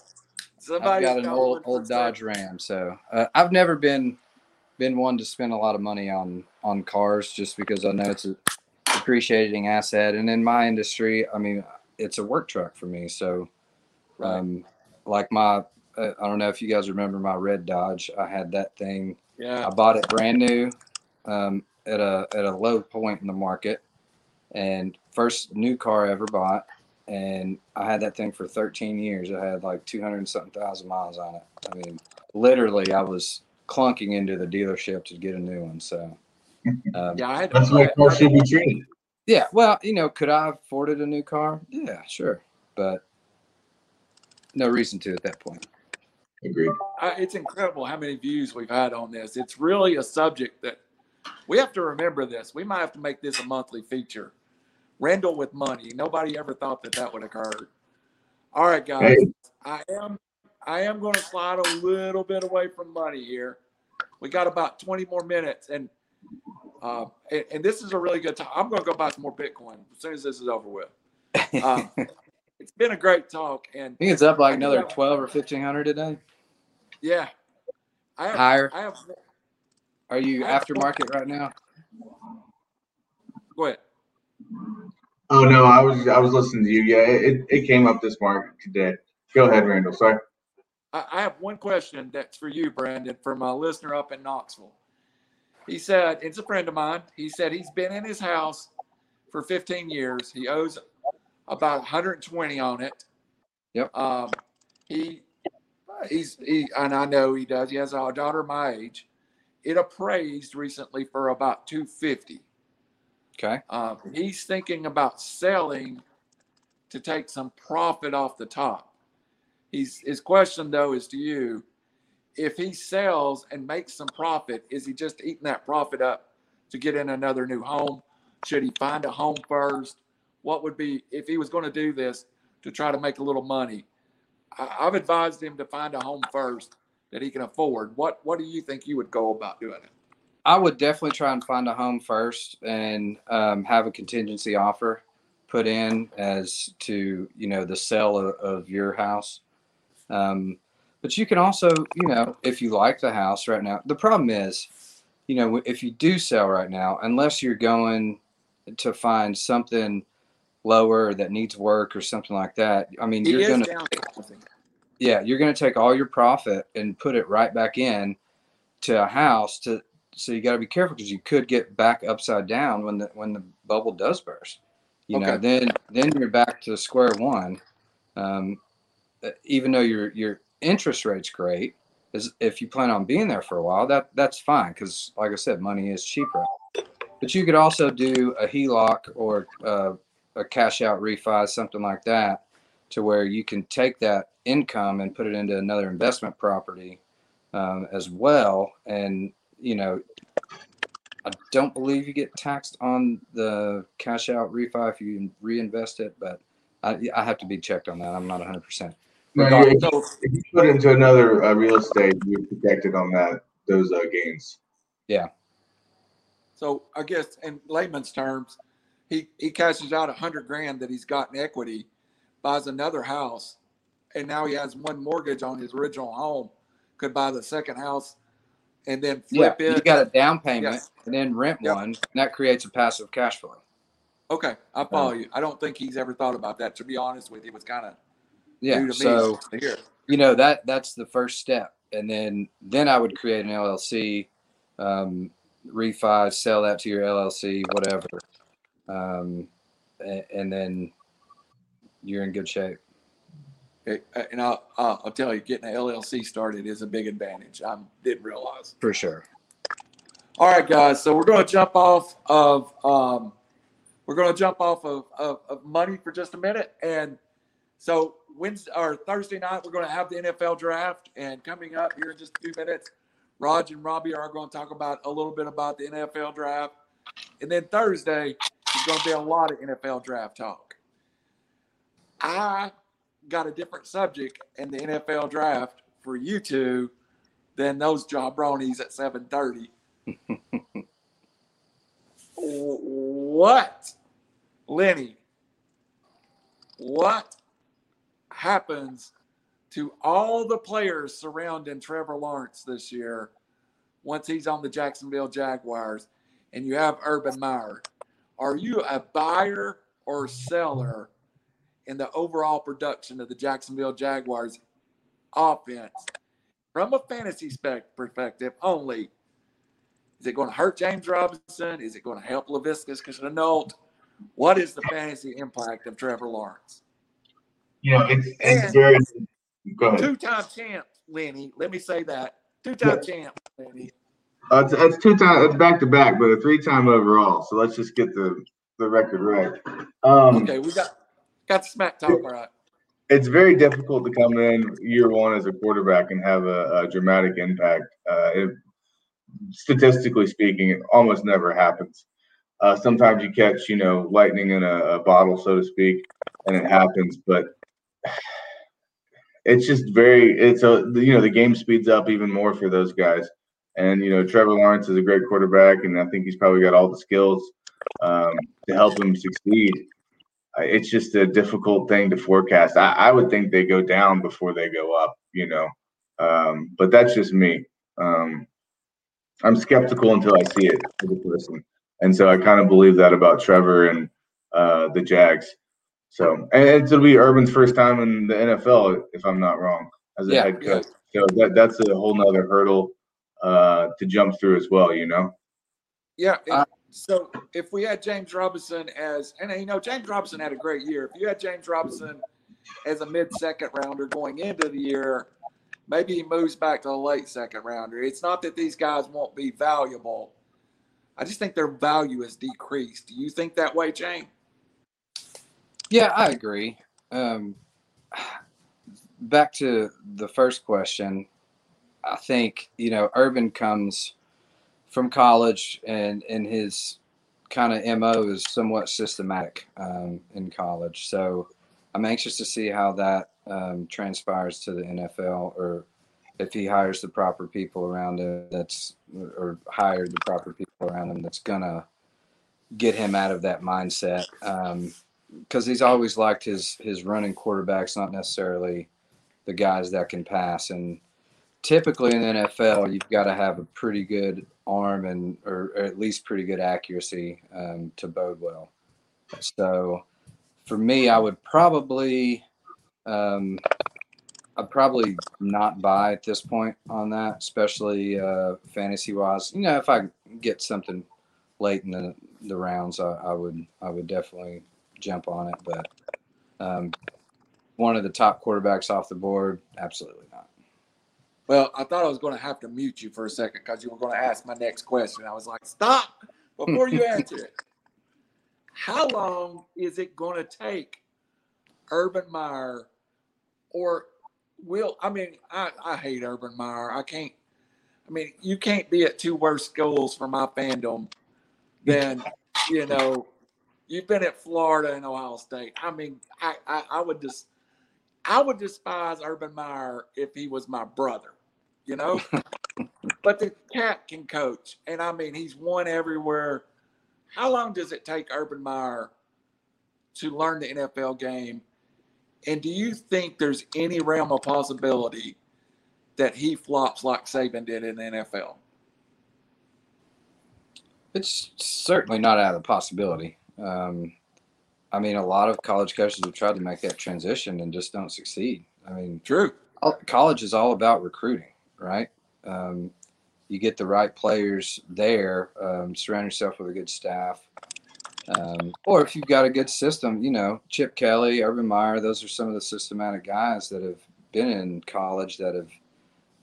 I've got an got old old. Dodge Ram, so uh, I've never been been one to spend a lot of money on on cars just because I know it's a depreciating asset, and in my industry, I mean, it's a work truck for me. So, um, like my, uh, I don't know if you guys remember my red Dodge. I had that thing. yeah, I bought it brand new um, at a at a low point in the market, and first new car I ever bought. and I had that thing for 13 years. I had like 200 and something thousand miles on it. I mean, literally, I was clunking into the dealership to get a new one. So, um, Yeah, I had. That's the way cars should be treated. yeah. Well, you know, could I have afforded a new car? Yeah, sure, but no reason to at that point. Agreed. I, it's incredible how many views we've had on this. It's really a subject that we have to remember this. We might have to make this a monthly feature. Randall with money. Nobody ever thought that that would occur. All right, guys. Hey. I am I am going to slide a little bit away from money here. We got about 20 more minutes, and uh, and, and this is a really good time. I'm going to go buy some more Bitcoin as soon as this is over with. Um, it's been a great talk, and I think it's up like I another have- 12 or 1500 today. yeah, I have, Higher. I have. Are you I have- aftermarket right now? Go ahead. Oh no, I was I was listening to you. Yeah, it, it came up this market today. Go ahead, Randall. Sorry. I, I have one question that's for you, Brandon, from a listener up in Knoxville. He said, it's a friend of mine. He said he's been in his house for 15 years. He owes about 120 on it. Yep. Um, he, he's, he, and I know he does. He has a daughter my age. It appraised recently for about 250. Okay. Um, he's thinking about selling to take some profit off the top. He's his question though is to you: If he sells and makes some profit, is he just eating that profit up to get in another new home? Should he find a home first? What would be if he was going to do this to try to make a little money? I, I've advised him to find a home first that he can afford. What What do you think you would go about doing it? I would definitely try and find a home first and um, have a contingency offer put in as to you know the sale of, of your house. Um, but you can also, you know, if you like the house right now, the problem is, you know, if you do sell right now, unless you're going to find something lower that needs work or something like that, I mean, He you're gonna yeah, you're going to take all your profit and put it right back in to a house to so you got to be careful because you could get back upside down when the when the bubble does burst. You know, then then you're back to square one. Um, even though your your interest rate's great, is if you plan on being there for a while, that that's fine because like I said, money is cheaper. But you could also do a HELOC or uh, a cash out refi, something like that, to where you can take that income and put it into another investment property um, as well. And you know, I don't believe you get taxed on the cash out refi if you reinvest it, but I, I have to be checked on that. I'm not 100. percent No, yeah, if, So, you, if you put into another uh, real estate, you're protected on that those uh, gains. Yeah. So I guess in layman's terms, he he cashes out a hundred grand that he's got in equity, buys another house, and now he has one mortgage on his original home. Could buy the second house, and then Yeah, flip you got a down payment Yes. and then rent Yep. one, and that creates a passive cash flow. Okay, I follow you. I don't think he's ever thought about that. To be honest with you, it was kind of Yeah. So you know that that's the first step, and then then I would create an LLC, um, refi, sell that to your LLC, whatever, um, and, and then you're in good shape. Uh, and I'll, I'll I'll tell you, getting an LLC started is a big advantage. I didn't realize. For sure. All right, guys. So we're going to jump off of um, we're going to jump off of, of, of money for just a minute, and so Wednesday or Thursday night we're going to have the NFL draft, and coming up here in just a few minutes, Raj and Robbie are going to talk about a little bit about the NFL draft, and then Thursday is going to be a lot of NFL draft talk. I got a different subject in the NFL draft for you two than those jabronis at seven thirty. what, Lenny? What happens to all the players surrounding Trevor Lawrence this year once he's on the Jacksonville Jaguars and you have Urban Meyer? Are you a buyer or seller in the overall production of the Jacksonville Jaguars offense from a fantasy spec perspective only? Is it going to hurt James Robinson? Is it going to help Laviska Shenault? What is the fantasy impact of Trevor Lawrence? You know, it's it's very. Go ahead. Two-time champ, Lenny. Let me say that. Two-time champ, Lenny. Uh, it's, it's two times. It's back to back, but a three time overall. So let's just get the the record right. Um, Okay, we got got the smack talk right. it's very difficult to come in year one as a quarterback and have a, a dramatic impact. Uh, it, statistically speaking, it almost never happens. Uh, sometimes you catch, you know, lightning in a, a bottle, so to speak, and it happens. But it's just very, it's a, you know, the game speeds up even more for those guys. And you know, Trevor Lawrence is a great quarterback, and I think he's probably got all the skills um, to help him succeed it's just a difficult thing to forecast. I, I would think they go down before they go up, you know. Um, but that's just me. Um, I'm skeptical until I see it as a person, and so I kind of believe that about Trevor and uh, the Jags. So, and it'll be Urban's first time in the NFL, if I'm not wrong, as a Yeah, head coach. So that that's a whole nother hurdle uh, to jump through as well, you know. Yeah. and Uh, so if we had James Robinson as, and you know, James Robinson had a great year. If you had James Robinson as a mid second rounder going into the year, maybe he moves back to a late second rounder. It's not that these guys won't be valuable. I just think their value has decreased. Do you think that way, James? Yeah, I agree. Um, back to the first question, I think you know Urban comes from college, and and his kind of mo is somewhat systematic um, in college. So I'm anxious to see how that um, transpires to the NFL, or if he hires the proper people around him. That's or hired the proper people around him. That's gonna get him out of that mindset. Um, because he's always liked his his running quarterbacks, not necessarily the guys that can pass. And typically in the NFL, you've got to have a pretty good arm and or, or at least pretty good accuracy um, to bode well. So for me, I would probably um, I'd probably not buy at this point on that, especially uh, fantasy wise. You know, if I get something late in the, the rounds, I, I would I would definitely jump on it. But um, one of the top quarterbacks off the board, absolutely not. Well, I thought I was going to have to mute you for a second because you were going to ask my next question. I was like, stop before you answer it. How long is it going to take Urban Meyer or will, I mean, I, I hate Urban Meyer. I can't, I mean, you can't be at two worse schools for my fandom than, you know, you've been at Florida and Ohio State. I mean, I, I, I would just, I would despise Urban Meyer if he was my brother, you know? but the cat can coach. And I mean, he's won everywhere. How long does it take Urban Meyer to learn the NFL game? And do you think there's any realm of possibility that he flops like Saban did in the NFL? It's certainly not out of the possibility. Um, I mean, a lot of college coaches have tried to make that transition and just don't succeed. I mean, True. college is all about recruiting, right? Um, you get the right players there, um, surround yourself with a good staff. Um, or if you've got a good system, you know, Chip Kelly, Urban Meyer, those are some of the systematic guys that have been in college that have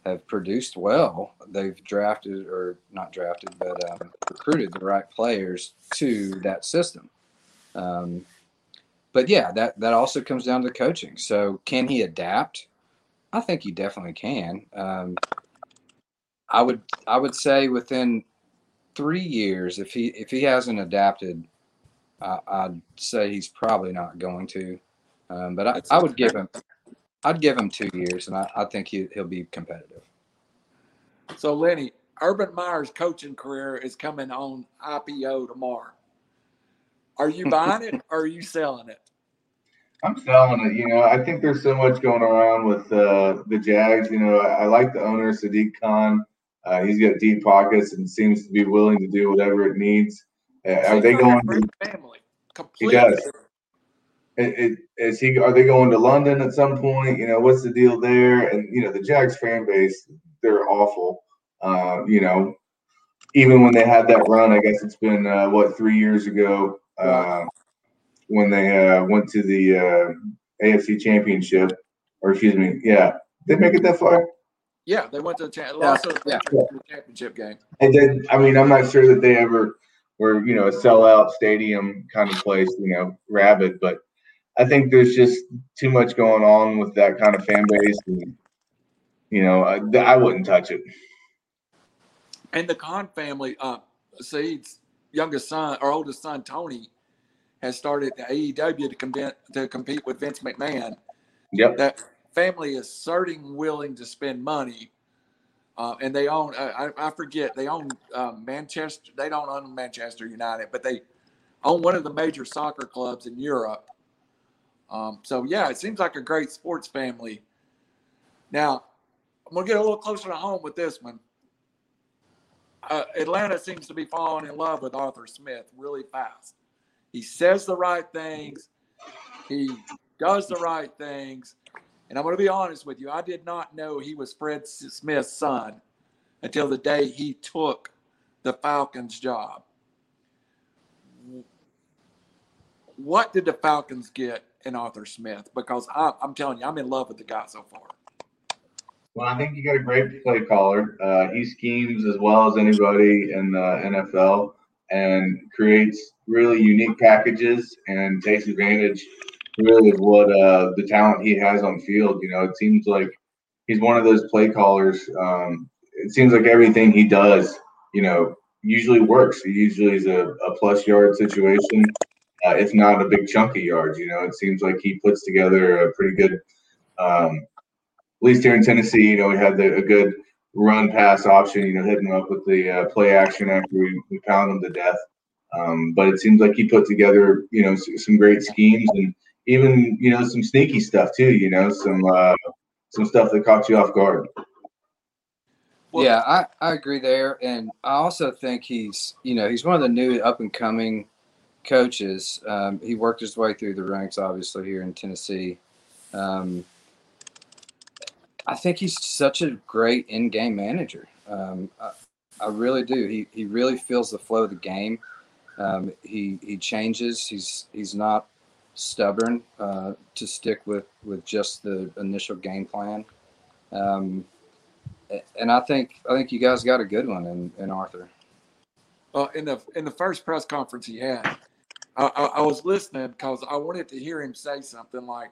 have produced well. They've drafted or not drafted, but um, recruited the right players to that system. Um, but yeah, that that also comes down to coaching. So can he adapt? I think he definitely can. Um, I would I would say within three years, if he if he hasn't adapted, I, I'd say he's probably not going to. Um, but I, I would give him I'd give him two years, and I, I think he, he'll be competitive. So, Lenny, Urban Meyer's coaching career is coming on IPO tomorrow. Are you buying it or are you selling it? I'm selling it. You know, I think there's so much going around with uh, the Jags. You know, I, I like the owner Sadiq Khan. Uh, he's got deep pockets and seems to be willing to do whatever it needs. Uh, are they a going? great To, family? Completely. does. It, it, is he? Are they going to London at some point? You know, what's the deal there? And you know, the Jags fan base, they're awful. Uh, you know, even when they had that run, I guess it's been uh, what three years ago uh, when they uh, went to the uh, AFC Championship, or excuse me, yeah, they make it that far. Yeah, they went to the cha- lost yeah. The championship game. And then, I mean, I'm not sure that they ever were, you know, a sellout stadium kind of place, you know, rabid, but I think there's just too much going on with that kind of fan base. And, you know, I, I wouldn't touch it. And the Khan family, uh, Saeed's youngest son or oldest son, Tony, has started the AEW to compete to compete with Vince McMahon. Yep. That family is certain willing to spend money, uh, and they own. Uh, I, I forget they own um, Manchester. They don't own Manchester United, but they own one of the major soccer clubs in Europe. Um, so yeah, it seems like a great sports family. Now, I'm gonna get a little closer to home with this one uh, Atlanta seems to be falling in love with Arthur Smith really fast. He says the right things, he does the right things. And I'm going to be honest with you, I did not know he was Fred Smith's son until the day he took the Falcons job. What did the Falcons get in Arthur Smith? Because I, I'm telling you, I'm in love with the guy so far. Well, I think you got a great play caller. Uh, he schemes as well as anybody in the NFL and creates really unique packages and takes advantage really of what uh, the talent he has on field. You know, it seems like he's one of those play callers. Um, it seems like everything he does, you know, usually works. He usually is a, a plus yard situation, uh, if not a big chunk of yards. You know, it seems like he puts together a pretty good um, at least here in Tennessee, you know, we had the, a good run pass option, you know, hitting them up with the uh, play action after we, we pound them to death. Um, but it seems like he put together, you know, some great schemes and even, you know, some sneaky stuff too, you know, some, uh, some stuff that caught you off guard. Well- yeah, I, I agree there. And I also think he's, you know, he's one of the new up and coming coaches. Um, he worked his way through the ranks, obviously, here in Tennessee. Um, I think he's such a great in game manager. Um, I, I really do. He, he really feels the flow of the game. Um, he, he changes. He's, he's not stubborn uh, to stick with, with just the initial game plan. Um, and I think I think you guys got a good one in, in Arthur. uh, in the in the first press conference he had, I, I, was listening because I wanted to hear him say something like,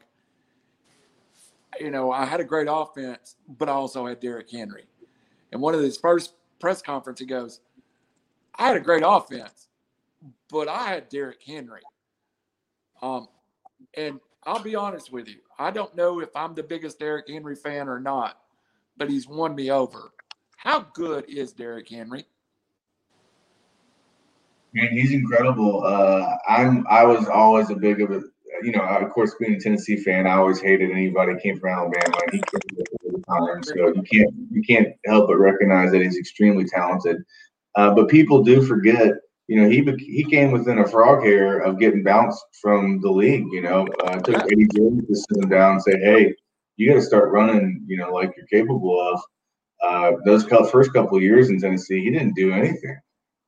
you know, I had a great offense, but I also had Derrick Henry. And one of his first press conference, he goes, I had a great offense, but I had Derrick Henry. Um, and I'll be honest with you, I don't know if I'm the biggest Derrick Henry fan or not, but he's won me over. How good is Derrick Henry? Man, he's incredible. Uh, I'm I was always a big of a you know, of course, being a Tennessee fan, I always hated anybody came from Alabama. He time, so you can't you can't help but recognize that he's extremely talented. Uh, but people do forget, you know, he he came within a frog hair of getting bounced from the league. You know, uh, it took Eddie Jones to sit him down and say, "Hey, you got to start running, you know, like you're capable of." Uh, those first couple years in Tennessee, he didn't do anything.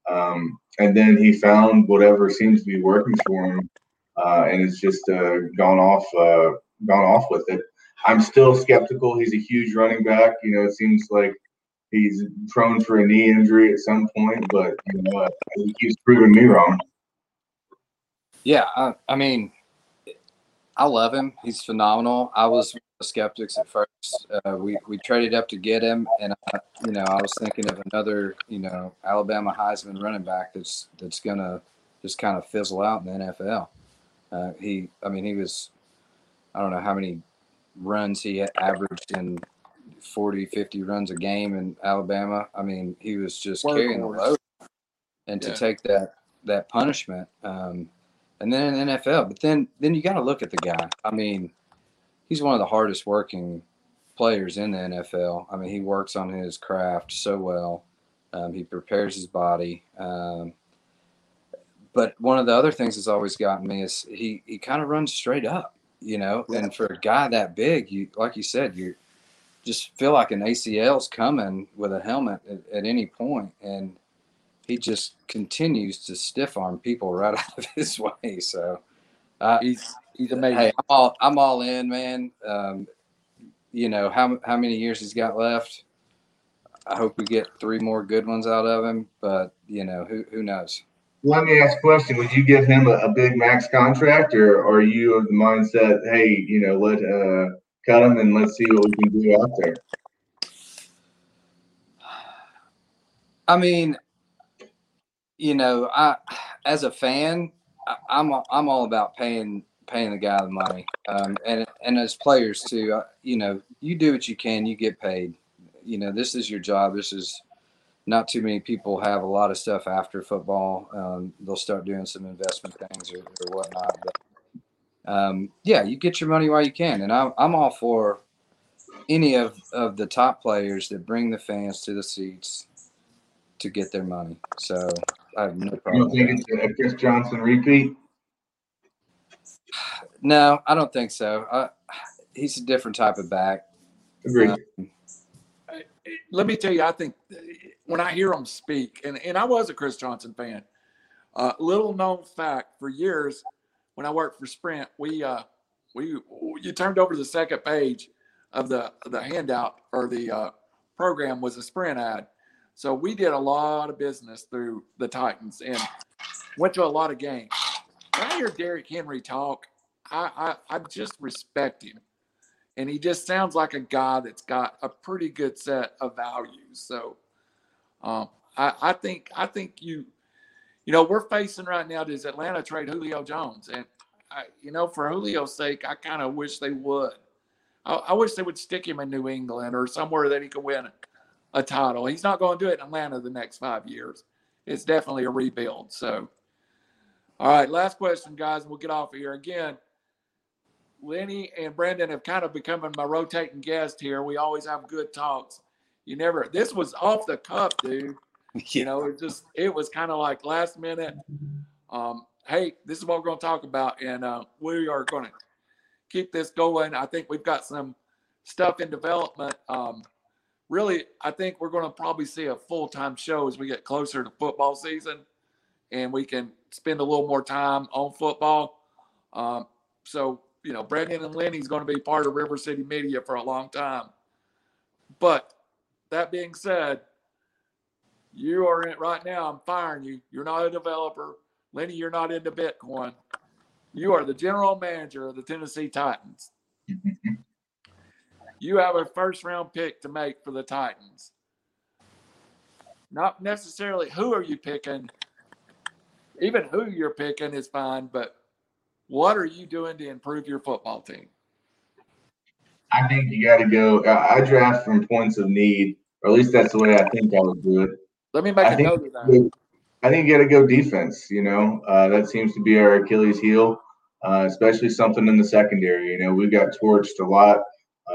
Um, and then he found whatever seems to be working for him, uh, and it's just uh, gone off, uh, gone off with it. I'm still skeptical. He's a huge running back. You know, it seems like he's prone for a knee injury at some point, but you know, he keeps proving me wrong. Yeah, I, I mean, I love him. He's phenomenal. I was skeptics at first. Uh, we we traded up to get him, and I, you know, I was thinking of another, you know, Alabama Heisman running back that's that's gonna just kind of fizzle out in the NFL. Uh, he, I mean, he was, I don't know how many runs he averaged in 40, 50 runs a game in Alabama. I mean, he was just carrying the load, and to take that that punishment. Um, and then in the NFL. But then then you got to look at the guy. I mean, he's one of the hardest working players in the NFL. I mean, he works on his craft so well. Um, he prepares his body. Um, but one of the other things that's always gotten me is he he kind of runs straight up, you know. And for a guy that big, you like you said, you just feel like an ACL's coming with a helmet at, at any point, and he just continues to stiff arm people right out of his way. So, uh, He's He's amazing. Hey, I'm all I'm all in, man. Um, you know how how many years he's got left. I hope we get three more good ones out of him, but you know who who knows. Let me ask a question. Would you give him a, a big max contract or, or are you of the mindset, hey, you know, let uh cut him and let's see what we can do out there? I mean, you know, I as a fan, I, I'm I'm all about paying paying the guy the money, um, and and as players too. I, you know, you do what you can, you get paid. You know, this is your job. This is not too many people have a lot of stuff after football. Um, they'll start doing some investment things or, or whatnot. But um, yeah, you get your money while you can, and I'm I'm all for any of of the top players that bring the fans to the seats to get their money. So I have no problem. don't think it's a Chris Johnson repeat? No, I don't think so. I, he's a different type of back. Agreed. Um, let me tell you, I think when I hear him speak, and, and I was a Chris Johnson fan. Uh, little known fact: for years, when I worked for Sprint, we uh, we you turned over the second page of the the handout or the uh, program was a Sprint ad. So we did a lot of business through the Titans and went to a lot of games. When I hear Derrick Henry talk, I, I, I just respect him and he just sounds like a guy that's got a pretty good set of values. So, um, I, I think I think you, you know, we're facing right now. Does Atlanta trade Julio Jones? And I, you know, for Julio's sake, I kind of wish they would. I, I wish they would stick him in New England or somewhere that he could win a title. He's not going to do it in Atlanta the next five years. It's definitely a rebuild. So, all right, last question, guys. and We'll get off of here again. Lenny and Brandon have kind of become my rotating guest here. We always have good talks. You never. This was off the cuff, dude. You know, it just it was kind of like last minute. Um, hey, this is what we're going to talk about, and uh, we are going to keep this going. I think we've got some stuff in development. Um, really, I think we're going to probably see a full time show as we get closer to football season, and we can spend a little more time on football. Um, so you know, Brandon and Lenny's going to be part of River City Media for a long time. But that being said, you are in right now. I'm firing you. You're not a developer. Lenny, you're not into Bitcoin. You are the general manager of the Tennessee Titans. you have a first round pick to make for the Titans. Not necessarily who are you picking. Even who you're picking is fine, but what are you doing to improve your football team? I think you got to go. I, draft from points of need, or at least that's the way I think I would do it. Let me make I a think note of that. I think you got to go defense. You know, uh, that seems to be our Achilles heel, uh, especially something in the secondary. You know, we got torched a lot,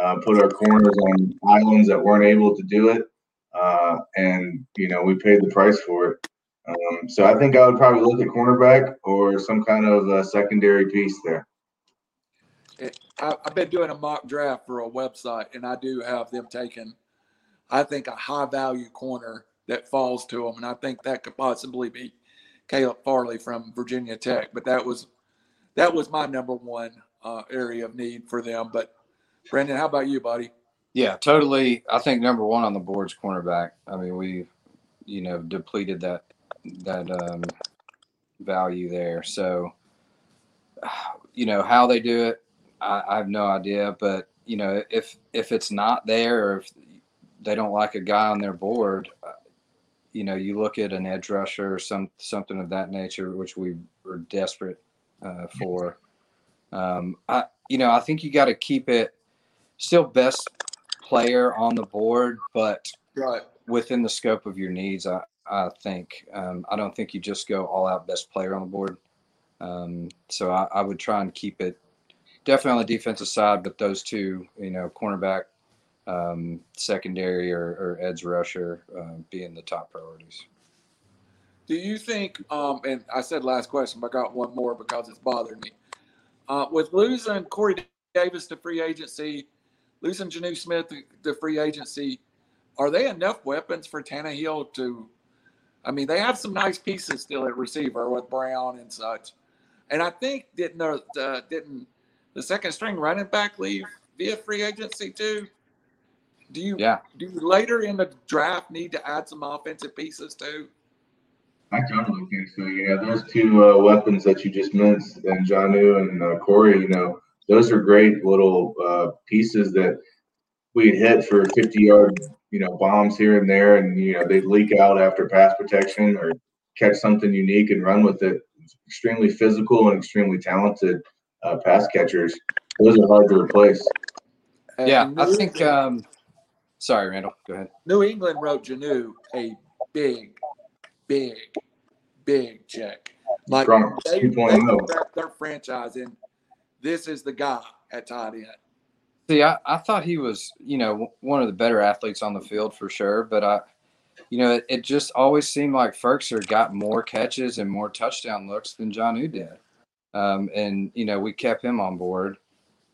uh, put our corners on islands that weren't able to do it, uh, and you know we paid the price for it. Um, so I think I would probably look at cornerback or some kind of uh, secondary piece there. I, I've been doing a mock draft for a website, and I do have them taking, I think, a high value corner that falls to them, and I think that could possibly be Caleb Farley from Virginia Tech. But that was that was my number one uh, area of need for them. But Brandon, how about you, buddy? Yeah, totally. I think number one on the board's cornerback. I mean, we, you know, depleted that that um, value there. So, you know, how they do it, I, I have no idea. But you know, if if it's not there, or if they don't like a guy on their board, uh, you know, you look at an edge rusher or some something of that nature, which we were desperate uh, for. Um, I, you know, I think you got to keep it still best player on the board, but Right. within the scope of your needs, I, I think. Um, I don't think you just go all out best player on the board. Um, so I, I would try and keep it definitely on the defensive side, but those two, you know, cornerback, um, secondary, or, or edge rusher uh, being the top priorities. Do you think, um, and I said last question, but I got one more because it's bothering me. Uh, with losing Corey Davis to free agency, losing Jonnu Smith to, free agency, are they enough weapons for Tannehill to? I mean, they have some nice pieces still at receiver with Brown and such. And I think didn't uh, didn't the second string running back leave via free agency too? Do you Yeah. do you later in the draft need to add some offensive pieces too? I totally think so. Yeah, those two uh, weapons that you just mentioned, and Jonnu and uh, Corey, you know, those are great little uh, pieces that we'd hit for 50 yard, you know, bombs here and there, and you know they'd leak out after pass protection or catch something unique and run with it. Extremely physical and extremely talented uh, pass catchers. Those are hard to replace. And Yeah, New I think. Um, sorry, Randall. Go ahead. New England wrote Jonnu a big, big, big check. Like Gronk they, 2.0. they their franchise in. This is the guy at tight end. See, I, I thought he was, you know, one of the better athletes on the field for sure. But I, you know, it, it just always seemed like Firkser got more catches and more touchdown looks than Jonnu did. Um, and, you know, we kept him on board.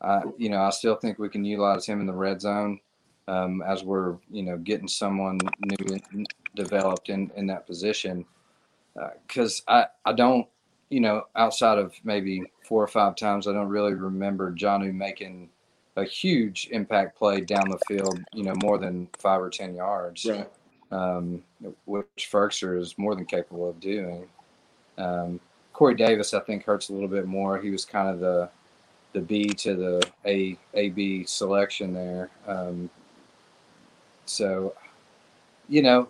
Uh, you know, I still think we can utilize him in the red zone um, as we're, you know, getting someone new developed in, in that position. Because I, I don't, you know, outside of maybe four or five times, I don't really remember Jonnu making – a huge impact play down the field, you know, more than five or 10 yards, Right. um, which Firkser is more than capable of doing. Um, Corey Davis, I think, hurts a little bit more. He was kind of the the B to the A A B selection there. Um, so, you know,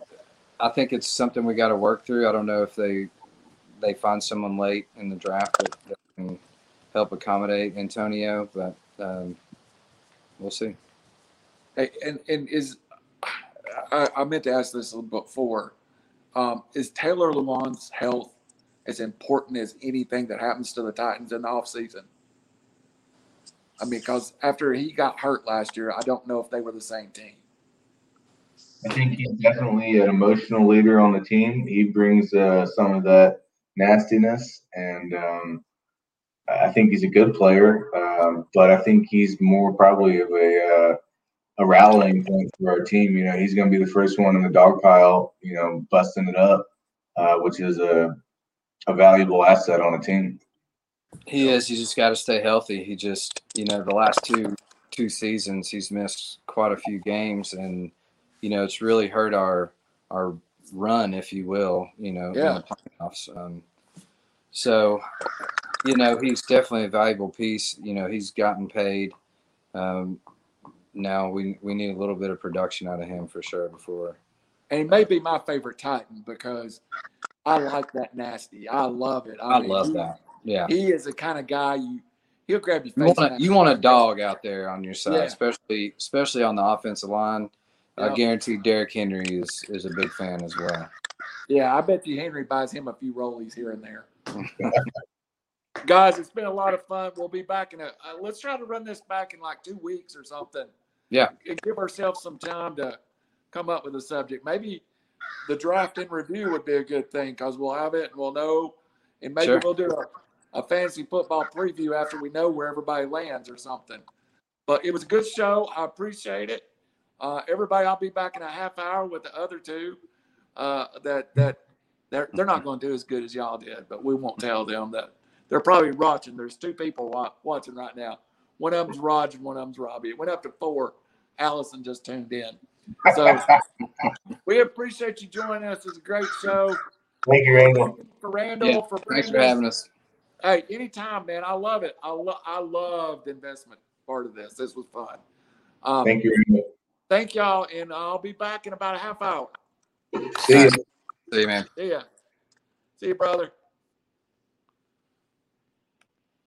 I think it's something we got to work through. I don't know if they they find someone late in the draft that, that can help accommodate Antonio, but um, we'll see. Hey, and and is I, I meant to ask this before. Um, is Taylor Lewan's health as important as anything that happens to the Titans in the offseason? I mean, because after he got hurt last year, I don't know if they were the same team. I think he's definitely an emotional leader on the team. He brings uh, some of that nastiness, and um, I think he's a good player. Um, but I think he's more probably of a uh, a rallying point for our team. You know, he's going to be the first one in the dog pile. You know, busting it up, uh, which is a a valuable asset on a team. He is. He's just got to stay healthy. He just, you know, the last two two seasons, he's missed quite a few games, and you know, it's really hurt our our run, if you will. You know, Yeah. in the playoffs. Um, so, you know, he's definitely a valuable piece. You know, he's gotten paid. Um, now we we need a little bit of production out of him for sure before. And he may be my favorite Titan because I like that nasty. I love it. I mean, love he- that. Yeah. He is the kind of guy you he'll grab your You want, a, you want a dog out there on your side, Yeah. especially especially on the offensive line. I guarantee Derrick Henry is is a big fan as well. Yeah, I bet you Henry buys him a few rollies here and there. Guys, it's been a lot of fun. We'll be back in a. Uh, let's try to run this back in like two weeks or something. Yeah. And give ourselves some time to come up with a subject. Maybe the draft in review would be a good thing because we'll have it and we'll know. And maybe Sure. we'll do a, a fantasy football preview after we know where everybody lands or something. But it was a good show. I appreciate it. Uh, everybody, I'll be back in a half hour with the other two. Uh, that that they're they're not going to do as good as y'all did, but we won't tell them that they're probably watching. There's two people watching right now. One of them's Raj and one of them's Robbie. It went up to four. Allison just tuned in. So we appreciate you joining us. It's a great show. Thank you, Randall. For Randall, Yeah, for Thanks for having us. Hey, anytime, man. I love it. I love I love the investment part of this. This was fun. Um, Thank you, Randall. thank y'all, and I'll be back in about a half hour. See you. See you, man. See ya. See you, brother.